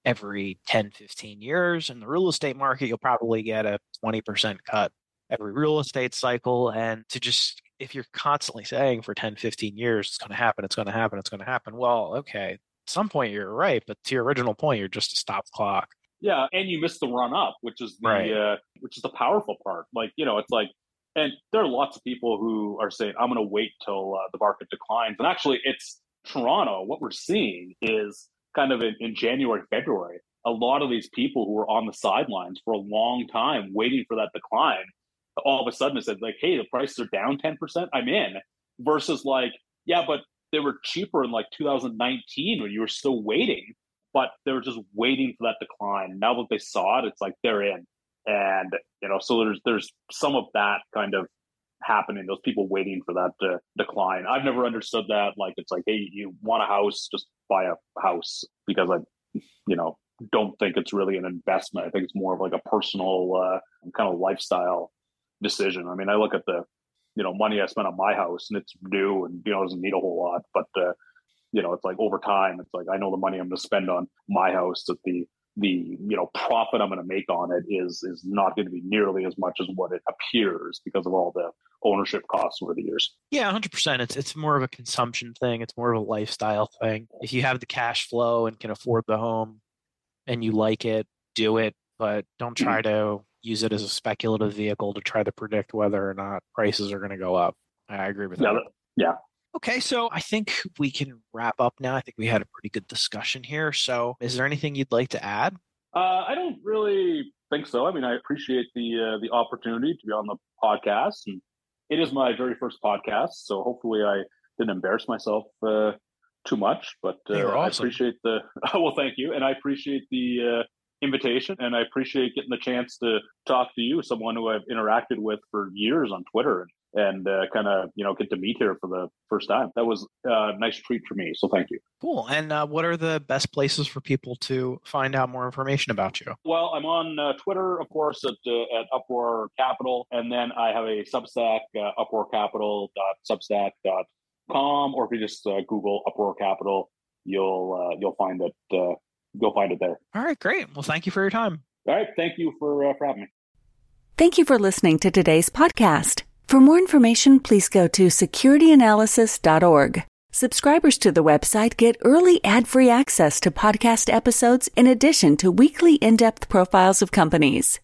every 10, 15 years. In the real estate market, you'll probably get a 20% cut every real estate cycle. And to just, if you're constantly saying for 10, 15 years, it's going to happen, it's going to happen, it's going to happen. Well, okay. Some point, you're right. But to your original point, you're just a stop clock. Yeah, and you miss the run up, which is the Right. uh, which is the powerful part. Like you know, it's like, and there are lots of people who are saying, "I'm going to wait till uh, the market declines." And actually, it's Toronto. What we're seeing is kind of in, in January, February, a lot of these people who were on the sidelines for a long time, waiting for that decline, all of a sudden it said like, "Hey, the prices are down ten percent. I'm in." Versus like, yeah, but they were cheaper in like 2019 when you were still waiting but they were just waiting for that decline. Now that they saw it, it's like they're in, and you know, so there's there's some of that kind of happening. Those people waiting for that uh, decline. I've never understood that. Like it's like, hey, you want a house, just buy a house because I, you know, don't think it's really an investment. I think it's more of like a personal uh, kind of lifestyle decision. I mean, I look at the you know money I spent on my house, and it's new, and you know, doesn't need a whole lot, but uh, you know, it's like over time, it's like I know the money I'm going to spend on my house that the the you know profit I'm going to make on it is is not going to be nearly as much as what it appears because of all the ownership costs over the years. Yeah, hundred percent. It's it's more of a consumption thing. It's more of a lifestyle thing. If you have the cash flow and can afford the home, and you like it, do it. But don't try to use it as a speculative vehicle to try to predict whether or not prices are going to go up. I agree with that. yeah. Okay, so I think we can wrap up now. I think we had a pretty good discussion here. So, is there anything you'd like to add? Uh, I don't really think so. I mean, I appreciate the uh, the opportunity to be on the podcast, and it is my very first podcast. So hopefully, I didn't embarrass myself uh, too much. But uh, were I appreciate the well, thank you, and I appreciate the uh, invitation, and I appreciate getting the chance to talk to you, someone who I've interacted with for years on Twitter, and and uh, kind of you know get to meet here for the first time. That was a nice treat for me. So thank you. Cool. And uh, what are the best places for people to find out more information about you? Well, I'm on uh, Twitter, of course, at uh, at Uproar Capital, and then I have a Substack, uh, uproarcapital.substack.com, or if you just uh, Google Uproar Capital, you'll uh, you'll find it. You'll find it there. All right, great. Well, thank you for your time. All right, thank you for uh, for having me. Thank you for listening to today's podcast. For more information, please go to securityanalysis.org. Subscribers to the website get early ad free access to podcast episodes in addition to weekly in depth profiles of companies.